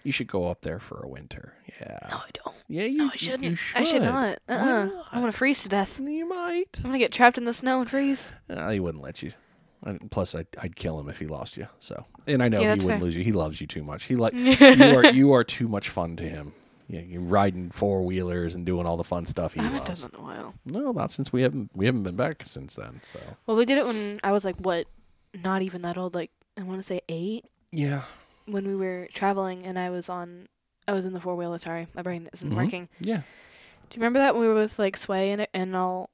You should go up there for a winter. Yeah. No, I don't. Yeah, you. No, I shouldn't. You should. I should not. Uh uh not? I'm gonna freeze to death. You might. I'm gonna get trapped in the snow and freeze. Uh, he wouldn't let you. And Plus, I'd, I'd kill him if he lost you. So, and I know Yeah, he wouldn't fair. lose you. He loves you too much. He like you are you are too much fun to him. Yeah, you're riding four wheelers and doing all the fun stuff he I haven't done loves. that in a while. No, not since we haven't we haven't been back since then. So Well, we did it when I was like what, not even that old. Like I want to say eight yeah, when we were traveling, and I was on. I was in the four wheeler. Sorry, my brain isn't Mhm. working. yeah, Do you remember that when we were with like Sway and and all,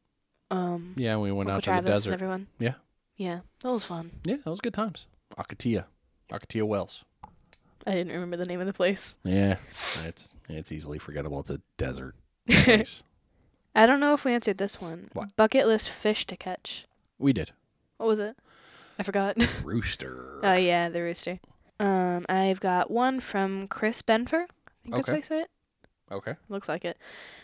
um, yeah. We went Uncle out to Travis the and desert. everyone? Yeah. Yeah, that was fun. Yeah, that was good times. Akatia, Akatia Wells. I didn't remember the name of the place. Yeah, it's it's easily forgettable. It's a desert place. I don't know if we answered this one. What? Bucket list fish to catch. we did What was it? I forgot. rooster. oh yeah, the rooster. Um, I've got one from Chris Benfer. I think that's how Okay. you say it. okay. Looks like it.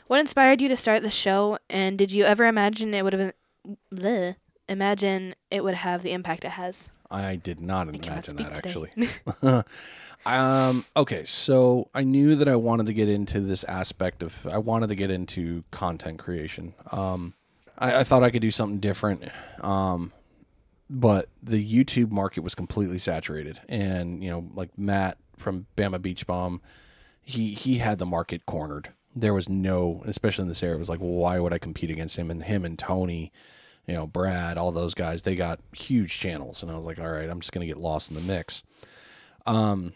What inspired you to start the show, and did you ever imagine it would have? Been? Bleh, imagine it would have the impact it has. I did not I imagine that today. actually. um, okay, so I knew that I wanted to get into this aspect of I wanted to get into content creation. Um, I, I thought I could do something different, um, but the YouTube market was completely saturated, and you know, like Matt from Bama Beach Bum, he he had the market cornered. There was no, especially in this area, it was like, well, why would I compete against him? And him and Tony, you know, Brad, all those guys, they got huge channels, and I was like, all right, I'm just gonna get lost in the mix. Um,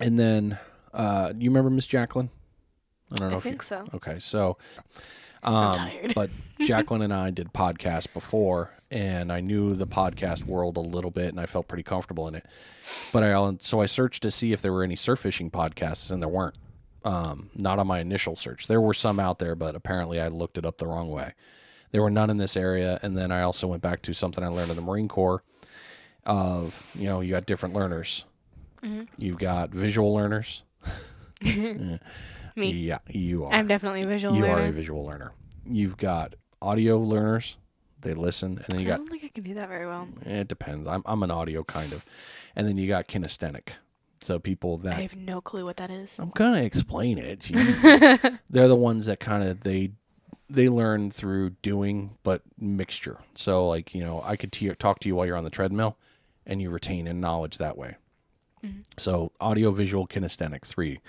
and then, uh, you remember Miss Jacqueline? I don't know I if you think so. Okay, so um, tired. but Jacqueline and I did podcasts before, and I knew the podcast world a little bit, and I felt pretty comfortable in it. But I so I searched to see if there were any surf fishing podcasts, and there weren't. Um, not on my initial search. There were some out there, but apparently I looked it up the wrong way. There were none in this area, and then I also went back to something I learned in the Marine Corps. Of you know, you got different learners. Mhm. You've got visual learners. Me. Yeah, you are. I'm definitely a visual you learner. are a visual learner. You've got audio learners. They listen, and then you got. I don't think I can do that very well. It depends. I'm I'm an audio kind of, and then you got kinesthetic. So people that I have no clue what that is. I'm gonna explain it. They're the ones that kind of they they learn through doing, but mixture. So like you know, I could te- talk to you while you're on the treadmill, and you retain in knowledge that way. Mm-hmm. So audio, visual, kinesthetic, three.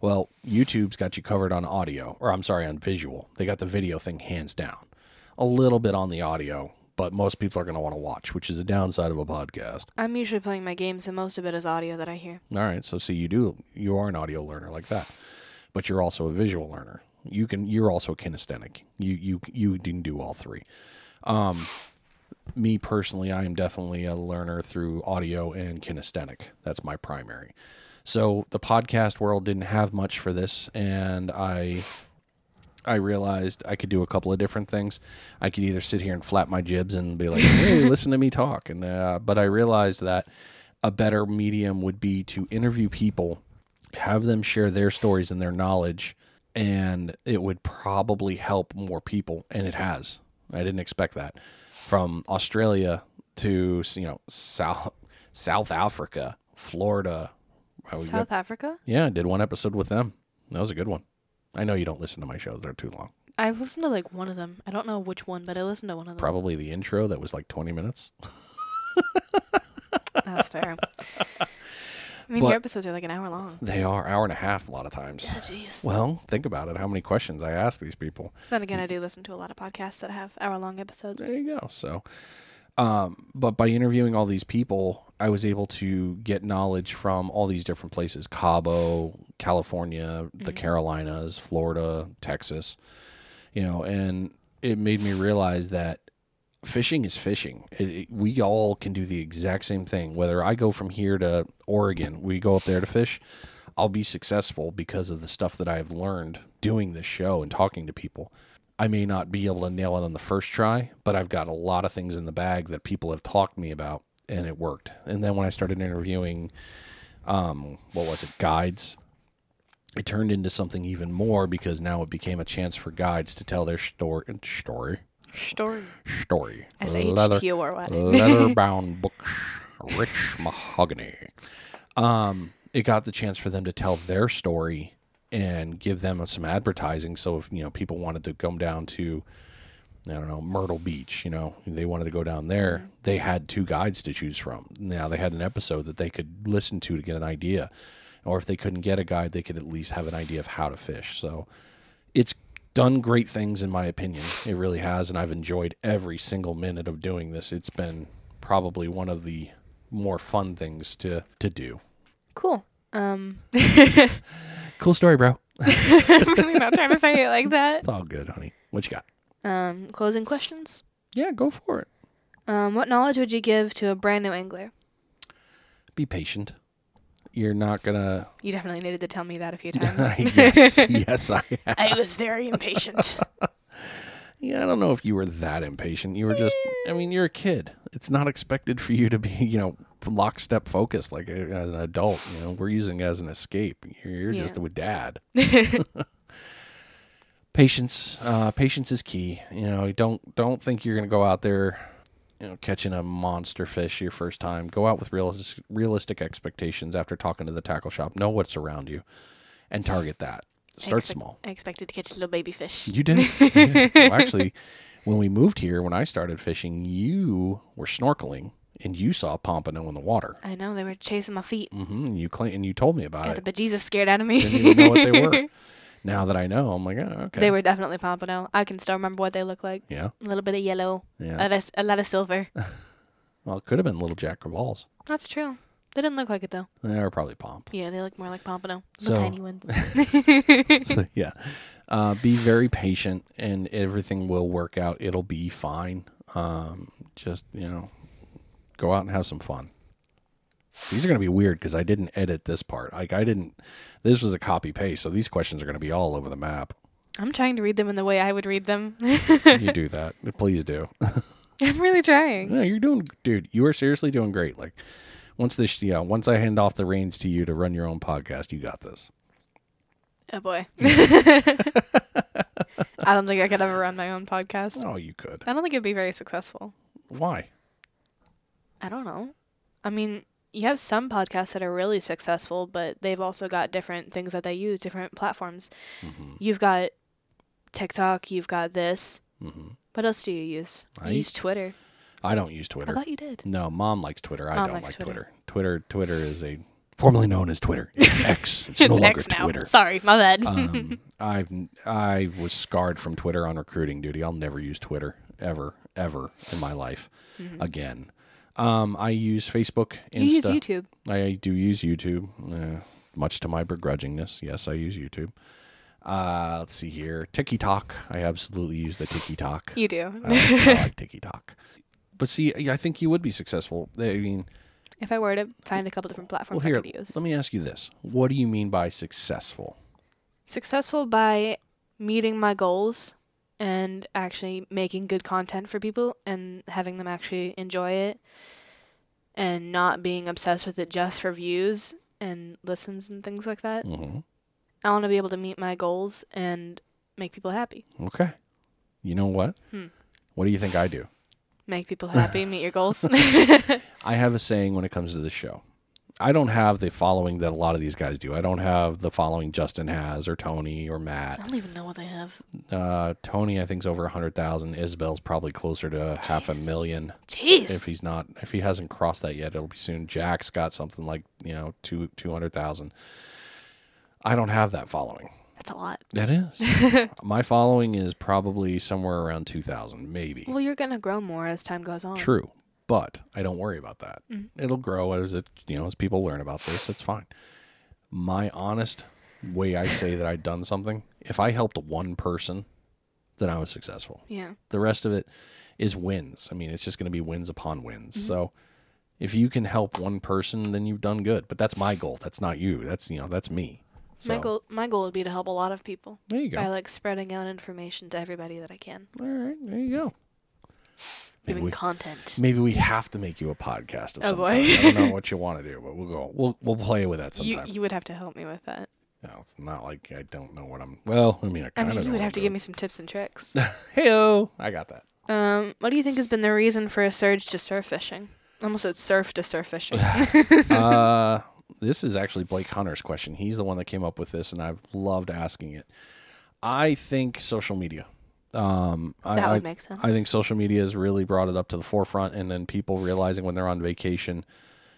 Well, YouTube's got you covered on audio, or I'm sorry, on visual. They got the video thing hands down. A little bit on the audio, but most people are going to want to watch, which is a downside of a podcast. I'm usually playing my games, and most of it is audio that I hear. All right, so see, you do you are an audio learner like that, but you're also a visual learner. You can you're also kinesthetic. You you you can do all three. Um, me personally, I am definitely a learner through audio and kinesthetic. That's my primary. So the podcast world didn't have much for this, and I I realized I could do a couple of different things. I could either sit here and flap my jibs and be like, "Hey, listen to me talk," and uh, but I realized that a better medium would be to interview people, have them share their stories and their knowledge, and it would probably help more people, and it has. I didn't expect that. From Australia to you know South South Africa, Florida. South Africa? yeah, I did one episode with them. That was a good one. I know you don't listen to my shows; they're too long. I've listened to like one of them. I don't know which one, but I listened to one of them. Probably the intro that was like twenty minutes. That's fair. I mean, But- your episodes are like an hour long. They are hour and a half a lot of times. Yeah, jeez. Well, think about it. How many questions I ask these people? Then again, I do listen to a lot of podcasts that have hour long episodes. There you go. So, um, but by interviewing all these people, I was able to get knowledge from all these different places: Cabo, California, the Carolinas, Florida, Texas. You know, and it made me realize that fishing is fishing. It, it- we all can do the exact same thing. Whether I go from here to Oregon, we go up there to fish. I'll be successful because of the stuff that I've learned doing this show and talking to people. I may not be able to nail it on the first try, but I've got a lot of things in the bag that people have talked me about, and it worked. And then when I started interviewing, um, what was it, guides, it turned into something even more because now it became a chance for guides to tell their story, story, Story. story. S H T O R Y. leather bound books, rich mahogany. Um, it got the chance for them to tell their story and give them some advertising. So if you know people wanted to come down to, I don't know, Myrtle Beach, you know, they wanted to go down there, they had two guides to choose from. Now they had an episode that they could listen to to get an idea, or if they couldn't get a guide, they could at least have an idea of how to fish. So it's done great things in my opinion. It really has, and I've enjoyed every single minute of doing this. It's been probably one of the more fun things to to do. Cool. Um, Cool story, bro. I'm really not trying to say it like that. It's all good, honey. What you got? Um, closing questions. Yeah, go for it. Um, what knowledge would you give to a brand new angler? Be patient. You're not gonna. You definitely needed to tell me that a few times. yes, yes, I. Have. I was very impatient. Yeah, I don't know if you were that impatient. You were just. I mean, you're a kid. It's not expected for you to be, you know, lockstep focused like a, as an adult. You know, we're using it as an escape. You're, you're just with dad. patience. Uh, patience is key. You know, don't don't think you're gonna go out there, you know, catching a monster fish your first time. Go out with realistic realistic expectations after talking to the tackle shop. Know what's around you, and target that. Start Expect- small. I expected to catch a little baby fish. You did. Yeah. Well, actually, when we moved here, when I started fishing, you were snorkeling and you saw pompano in the water. I know they were chasing my feet. hmm you claim, and you told me about Got it. the bejesus scared out of me. Didn't even know what they were. Now that I know, I'm like, oh, okay. They were definitely pompano. I can still remember what they look like. Yeah. A little bit of yellow, Yeah. a, lot of, a lot of silver. Well, it could have been little Jack Crevalle's. That's true. They didn't look like it though. They were probably pomp. Yeah, they look more like pompano. The So- tiny ones. so yeah, uh, be very patient, and everything will work out. It'll be fine. Um, just you know, go out and have some fun. These are going to be weird because I didn't edit this part. Like I didn't. This was a copy paste, so these questions are going to be all over the map. I'm trying to read them in the way I would read them. you do that, please do. I'm really trying. Yeah, you're doing, dude. You are seriously doing great. Like once this, you know, once I hand off the reins to you to run your own podcast, you got this. Oh boy. I don't think I could ever run my own podcast. Oh, you could. I don't think it'd be very successful. Why? I don't know. I mean, you have some podcasts that are really successful, but they've also got different things that they use, different platforms. Mm-hmm. You've got TikTok, you've got this. Mm-hmm. What else do you use? I You use Twitter. I don't use Twitter. I thought you did. No, mom likes Twitter. I don't like Twitter. Twitter. Twitter. Twitter is a formerly known as Twitter. It's X. It's, It's no longer X now. Twitter. Sorry, my bad. um, I've I was scarred from Twitter on recruiting duty. I'll never use Twitter ever, ever in my life again. Um, I use Facebook, Insta. You use YouTube. I do use YouTube, uh, much to my begrudgingness. Yes, I use YouTube. Uh, let's see here, TikTok. I absolutely use the TikTok. You do. I like, I like TikTok. But see, I think you would be successful. I mean, if I were to find a couple different well, platforms here, I could use. let me ask you this: What do you mean by successful? Successful by meeting my goals and actually making good content for people and having them actually enjoy it and not being obsessed with it just for views and listens and things like that. hmm I want to be able to meet my goals and make people happy. Okay. You know what? Hmm. What do you think I do? Make people happy, meet your goals. I have a saying when it comes to the show. I don't have the following that a lot of these guys do. I don't have the following Justin has or Tony or Matt. I don't even know what they have. Uh, Tony, I think, is over a hundred thousand. Isabel's probably closer to half a million. Jeez. If he's not, if he hasn't crossed that yet, it'll be soon. Jack's got something like you know two two hundred thousand. I don't have that following. That's a lot. That is. My following is probably somewhere around two thousand, maybe. Well, you're going to grow more as time goes on. True, but I don't worry about that. Mm. It'll grow as it, you know, as people learn about this. It's fine. My honest way I say that I've done something, if I helped one person, then I was successful. Yeah. The rest of it is wins. I mean, it's just going to be wins upon wins. Mm-hmm. So if you can help one person, then you've done good. But that's my goal. That's not you. That's you know, that's me. So, My goal my goal would be to help a lot of people There you go. by like spreading out information to everybody that I can. All right, there you go. Maybe Doing we, content. maybe we have to make you a podcast of Oh, some boy. kind. I don't know what you want to do, but we'll go. We'll we'll play with that You sometime. you would have to help me with that. No, it's not like I don't know what I'm. Well, I mean, I I kind of. mean, you would have to give me some tips and tricks. Heyo, I got that. um, what do you think has been the reason for a surge to surf fishing? I almost said surf to surf fishing. uh, this is actually Blake Hunter's question. He's the one that came up with this, and I've loved asking it. I think social media. Um, I, that I, would make sense. I think social media has really brought it up to the forefront, and then people realizing when they're on vacation,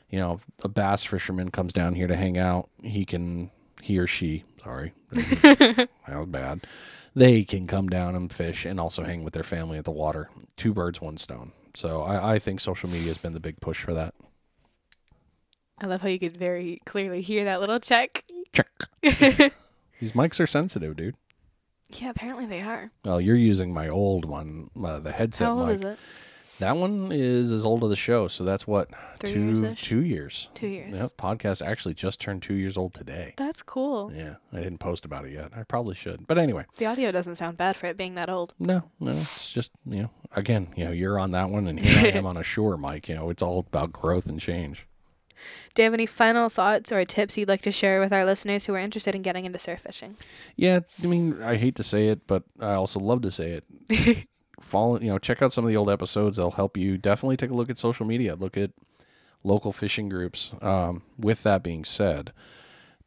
you know, a bass fisherman comes down here to hang out. He can, he or she, sorry, that was bad. They can come down and fish and also hang with their family at the water. Two birds, one stone. So I, I think social media has been the big push for that. I love how you could very clearly hear that little check. Check. These mics are sensitive, dude. Yeah, apparently they are. Well, you're using my old one, uh, the headset How old mic. is it? That one is as old as the show, so that's what Three two years-ish? two years. Two years. Yep, podcast actually just turned two years old today. That's cool. Yeah, I didn't post about it yet. I probably should, but anyway, The audio doesn't sound bad for it being that old. no, no, it's just you know, again, you know, you're on that one, and here I am on a Shure mic. You know, it's all about growth and change. Do you have any final thoughts or tips you'd like to share with our listeners who are interested in getting into surf fishing? Yeah, I mean, I hate to say it, but I also love to say it. Follow, you know, check out some of the old episodes. They'll help you. Definitely take a look at social media. Look at local fishing groups. Um, with that being said,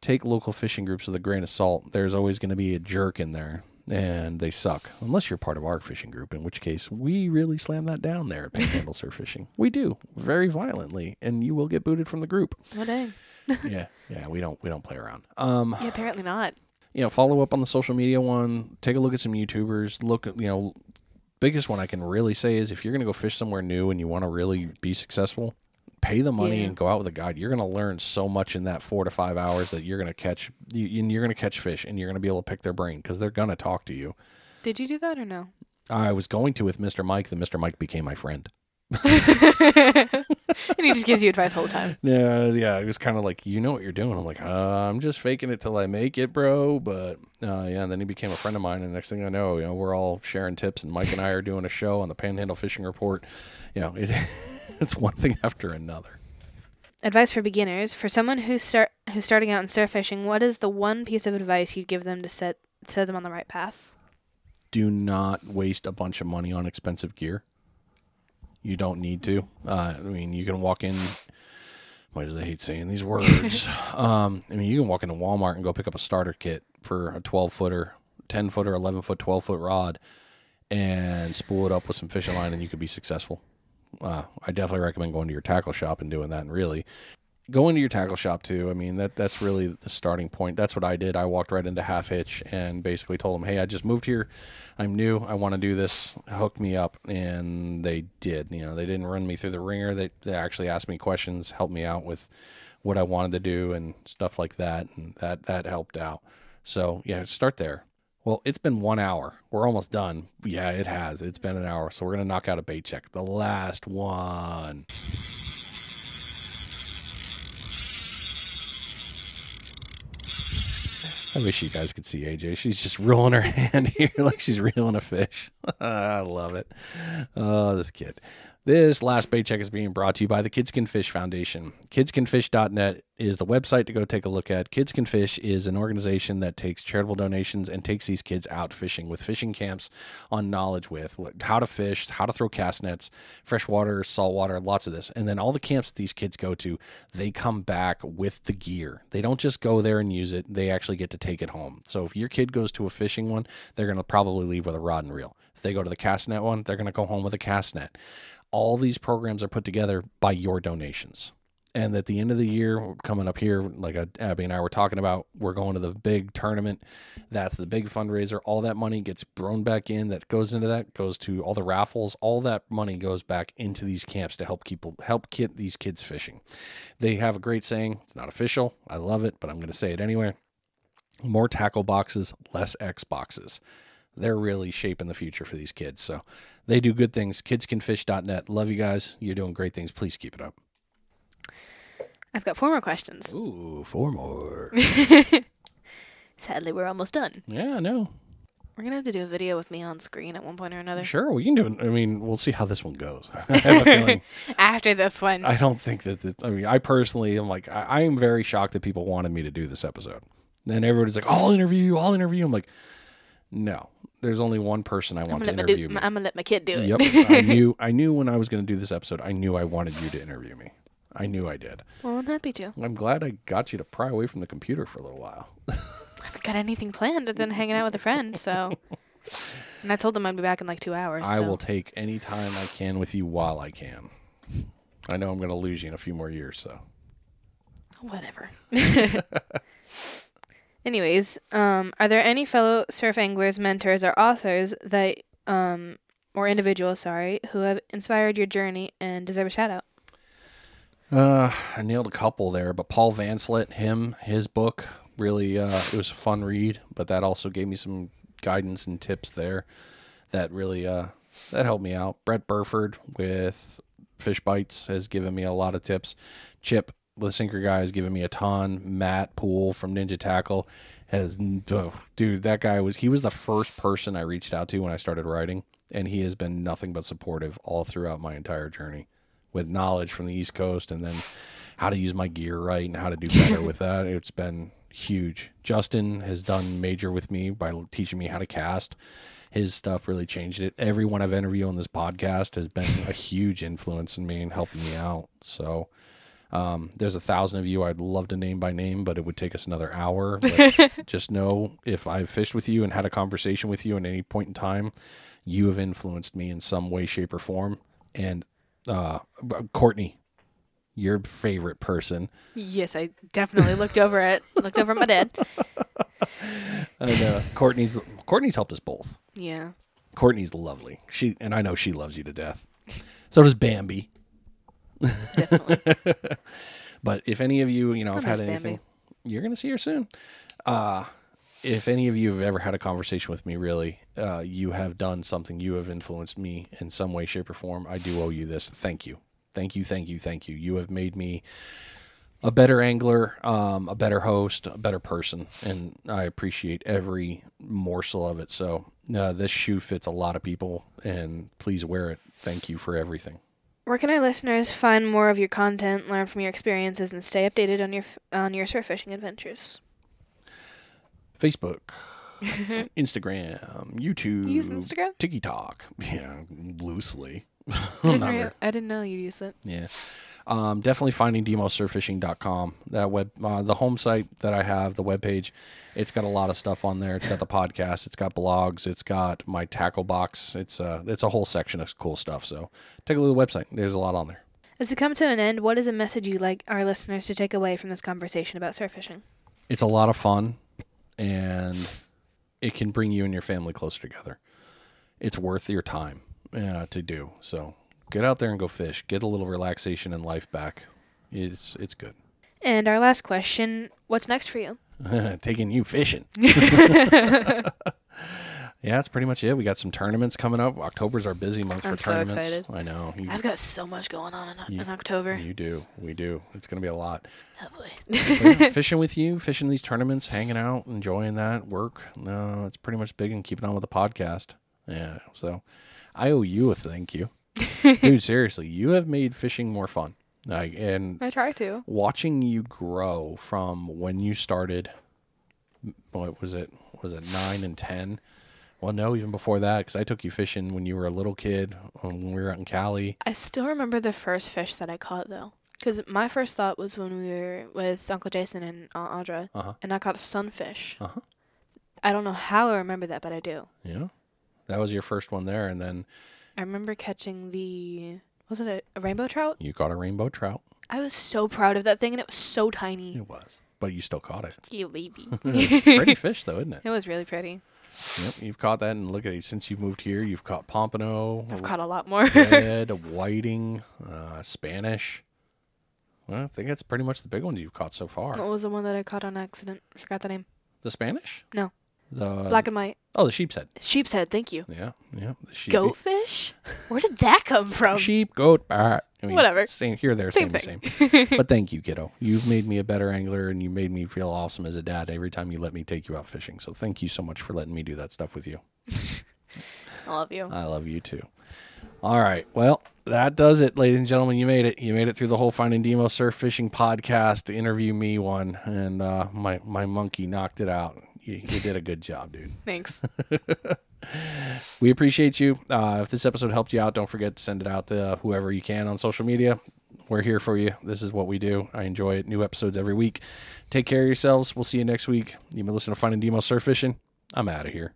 take local fishing groups with a grain of salt. There's always going to be a jerk in there, and they suck. Unless you're part of our fishing group, in which case we really slam that down there at Panhandle Surf Fishing. We do very violently, and you will get booted from the group. Oh dang. yeah, yeah, we don't we don't play around. Um, Yeah, apparently not. you know, follow up on the social media one. Take a look at some YouTubers. Look at, you know, biggest one I can really say is if you're going to go fish somewhere new and you want to really be successful, pay the money Yeah. and go out with a guide. You're going to learn so much in that four to five hours that you're going to catch, you, and you're going to catch fish and you're going to be able to pick their brain because they're going to talk to you. Did you do that or no? I was going to with Mr. Mike, then Mr. Mike became my friend. and he just gives you advice the whole time. Yeah, yeah. It was kind of like, you know what you're doing. I'm like, uh, I'm just faking it till I make it, bro. But uh, yeah, and then he became a friend of mine. And next thing I know, you know, we're all sharing tips, and Mike and I are doing a show on the Panhandle Fishing Report. You know, it, it's one thing after another. Advice for beginners. For someone who's start who's starting out in surf fishing, what is the one piece of advice you'd give them to set set them on the right path? Do not waste a bunch of money on expensive gear. You don't need to. Uh, I mean, you can walk in. Why do I hate saying these words? um, I mean, you can walk into Walmart and go pick up a starter kit for a 12 footer, 10 footer, 11 foot, 12 foot rod, and spool it up with some fishing line, and you could be successful. Uh, I definitely recommend going to your tackle shop and doing that. And really, go into your tackle shop too. I mean, that that's really the starting point. That's what I did. I walked right into Half Hitch and basically told them, "Hey, I just moved here. I'm new. I want to do this. Hook me up." And they did. You know, they didn't run me through the ringer. They they actually asked me questions, helped me out with what I wanted to do and stuff like that, and that that helped out. So yeah, start there. Well, it's been one hour. We're almost done. Yeah, it has. It's been an hour. So we're gonna knock out a bait check. The last one. I wish you guys could see AJ. She's just rolling her hand here like she's reeling a fish. I love it. Oh, this kid. This last bait check is being brought to you by the Kids Can Fish Foundation. KidsCanFish.net is the website to go take a look at. Kids Can Fish is an organization that takes charitable donations and takes these kids out fishing with fishing camps on knowledge with how to fish, how to throw cast nets, freshwater, saltwater, lots of this. And then all the camps that these kids go to, they come back with the gear. They don't just go there and use it, they actually get to take it home. So if your kid goes to a fishing one, they're going to probably leave with a rod and reel. If they go to the cast net one, they're going to go home with a cast net all these programs are put together by your donations. And at the end of the year, coming up here, like uh, Abby and I were talking about, we're going to the big tournament. That's the big fundraiser. All that money gets thrown back in. That goes into that goes to all the raffles. All that money goes back into these camps to help people help get these kids fishing. They have a great saying. It's not official. I love it, but I'm going to say it anyway. More tackle boxes, less X boxes they're really shaping the future for these kids. So they do good things. Kidscanfish.net. Love you guys. You're doing great things. Please keep it up. I've got four more questions. Ooh, four more. Sadly, we're almost done. Yeah, I know. We're gonna have to do a video with me on screen at one point or another. Sure, we can do it. I mean, we'll see how this one goes. I have a feeling. After this one, I don't think that. It's, I mean, I personally am like, I, I am very shocked that people wanted me to do this episode. And everybody's like, "I'll interview you. I'll interview." you. I'm like, no, there's only one person I want to interview. Do, me. I'm gonna let my kid do it. Yep, I knew. I knew when I was going to do this episode. I knew I wanted you to interview me. I knew I did. Well, I'm happy to. I'm glad I got you to pry away from the computer for a little while. I haven't got anything planned other than hanging out with a friend. So, and I told them I'd be back in like two hours. I so. will take any time I can with you while I can. I know I'm going to lose you in a few more years, so. Whatever. Anyways, um, are there any fellow surf anglers, mentors, or authors that, um, or individuals, sorry, who have inspired your journey and deserve a shout out? Uh, I nailed a couple there, but Paul Vanslett, him, his book, really, uh, it was a fun read, but that also gave me some guidance and tips there that really, uh, that helped me out. Brett Burford with Fish Bites has given me a lot of tips. Chip the sinker guy has given me a ton. Matt Poole from Ninja Tackle has, oh, dude, that guy was he was the first person I reached out to when I started writing, and he has been nothing but supportive all throughout my entire journey, with knowledge from the East Coast and then how to use my gear right and how to do better with that. It's been huge. Justin has done major with me by teaching me how to cast. His stuff really changed it. Everyone I've interviewed on this podcast has been a huge influence in me and helping me out. So um, there's a thousand of you I'd love to name by name, but it would take us another hour. just know if I've fished with you and had a conversation with you at any point in time, you have influenced me in some way, shape, or form. And uh, Courtney, your favorite person. Yes, I definitely looked over it. Looked over at my dad. and uh, Courtney's Courtney's helped us both. Yeah. Courtney's lovely. She and I know she loves you to death. So does Bambi. Definitely. but if any of you, you know, I have had anything, Bambi. you're going to see her soon. Uh, if any of you have ever had a conversation with me, really, uh, you have done something. You have influenced me in some way, shape, or form. I do owe you this. Thank you. Thank you. Thank you. Thank you. You have made me a better angler, um, a better host, a better person, and I appreciate every morsel of it. So uh, this shoe fits a lot of people, and please wear it. Thank you for everything. Where can our listeners find more of your content, learn from your experiences, and stay updated on your on your surf fishing adventures? Facebook, Instagram, YouTube, You use Instagram? TikTok. Yeah, loosely. I didn't, Not I didn't know you use it. Yeah. Um, definitely finding demosurffishing.com. That web, uh, the home site that I have, the webpage, it's got a lot of stuff on there. It's got the podcast, it's got blogs, it's got my tackle box. It's a, it's a whole section of cool stuff. So take a look at the website. There's a lot on there. As we come to an end, what is a message you'd like our listeners to take away from this conversation about surf fishing? It's a lot of fun and it can bring you and your family closer together. It's worth your time uh, to do. So get out there and go fish. Get a little relaxation and life back. It's it's good. And our last question what's next for you? taking you fishing. yeah, that's pretty much it. We got some tournaments coming up. October's our busy month I'm for so tournaments. excited. I know. You, I've got so much going on in, You- in October. you do. We do. It's going to be a lot. Oh, boy. Fishing with you, fishing these tournaments, hanging out, enjoying that work. No, it's pretty much big and keeping on with the podcast. Yeah. So I owe you a thank you. Dude, seriously, you have made fishing more fun. Like, and I try to. watching you grow from when you started what was it was it 9 and 10 well no even before that because i took you fishing when you were a little kid when we were out in cali I still remember the first fish that I caught, though. Because my first thought was when we were with Uncle Jason and Aunt Audra, Uh-huh. and I caught a sunfish. Uh-huh. I don't know how I remember that, but I do. yeah that was your first one there and then I remember catching the. Was it a, a rainbow trout? you caught a rainbow trout I was so proud of that thing, and it was so tiny. it was but you still caught it You baby. pretty fish though isn't it It was really pretty. yep you've caught that and look at it since you've moved here you've caught pompano I've caught a lot more. red whiting uh, spanish well, I think that's pretty much the big ones you've caught so far. what was the one that I caught on accident? I forgot the name. The Spanish? No. The Black and white. Oh, the sheep's head. Sheep's head, thank you. Yeah, yeah. The sheep. Goatfish? Where did that come from? Sheep, goat, bat. I mean, Whatever. Same here, there, Same same, the same. but thank you, kiddo. You've made me a better angler, and you made me feel awesome as a dad every time you let me take you out fishing. So thank you so much for letting me do that stuff with you. I love you. I love you too. All right. Well, that does it, ladies and gentlemen. You made it. You made it through the whole Finding Demo Surf Fishing podcast to interview me one, and uh, my my monkey knocked it out. You, you did a good job, dude. Thanks. We appreciate you. Uh, if this episode helped you out, don't forget to send it out to whoever you can on social media. We're here for you. This is what we do. I enjoy it. New episodes every week. Take care of yourselves. We'll see you next week. You've been listening to Finding Demo Surf Fishing. I'm out of here.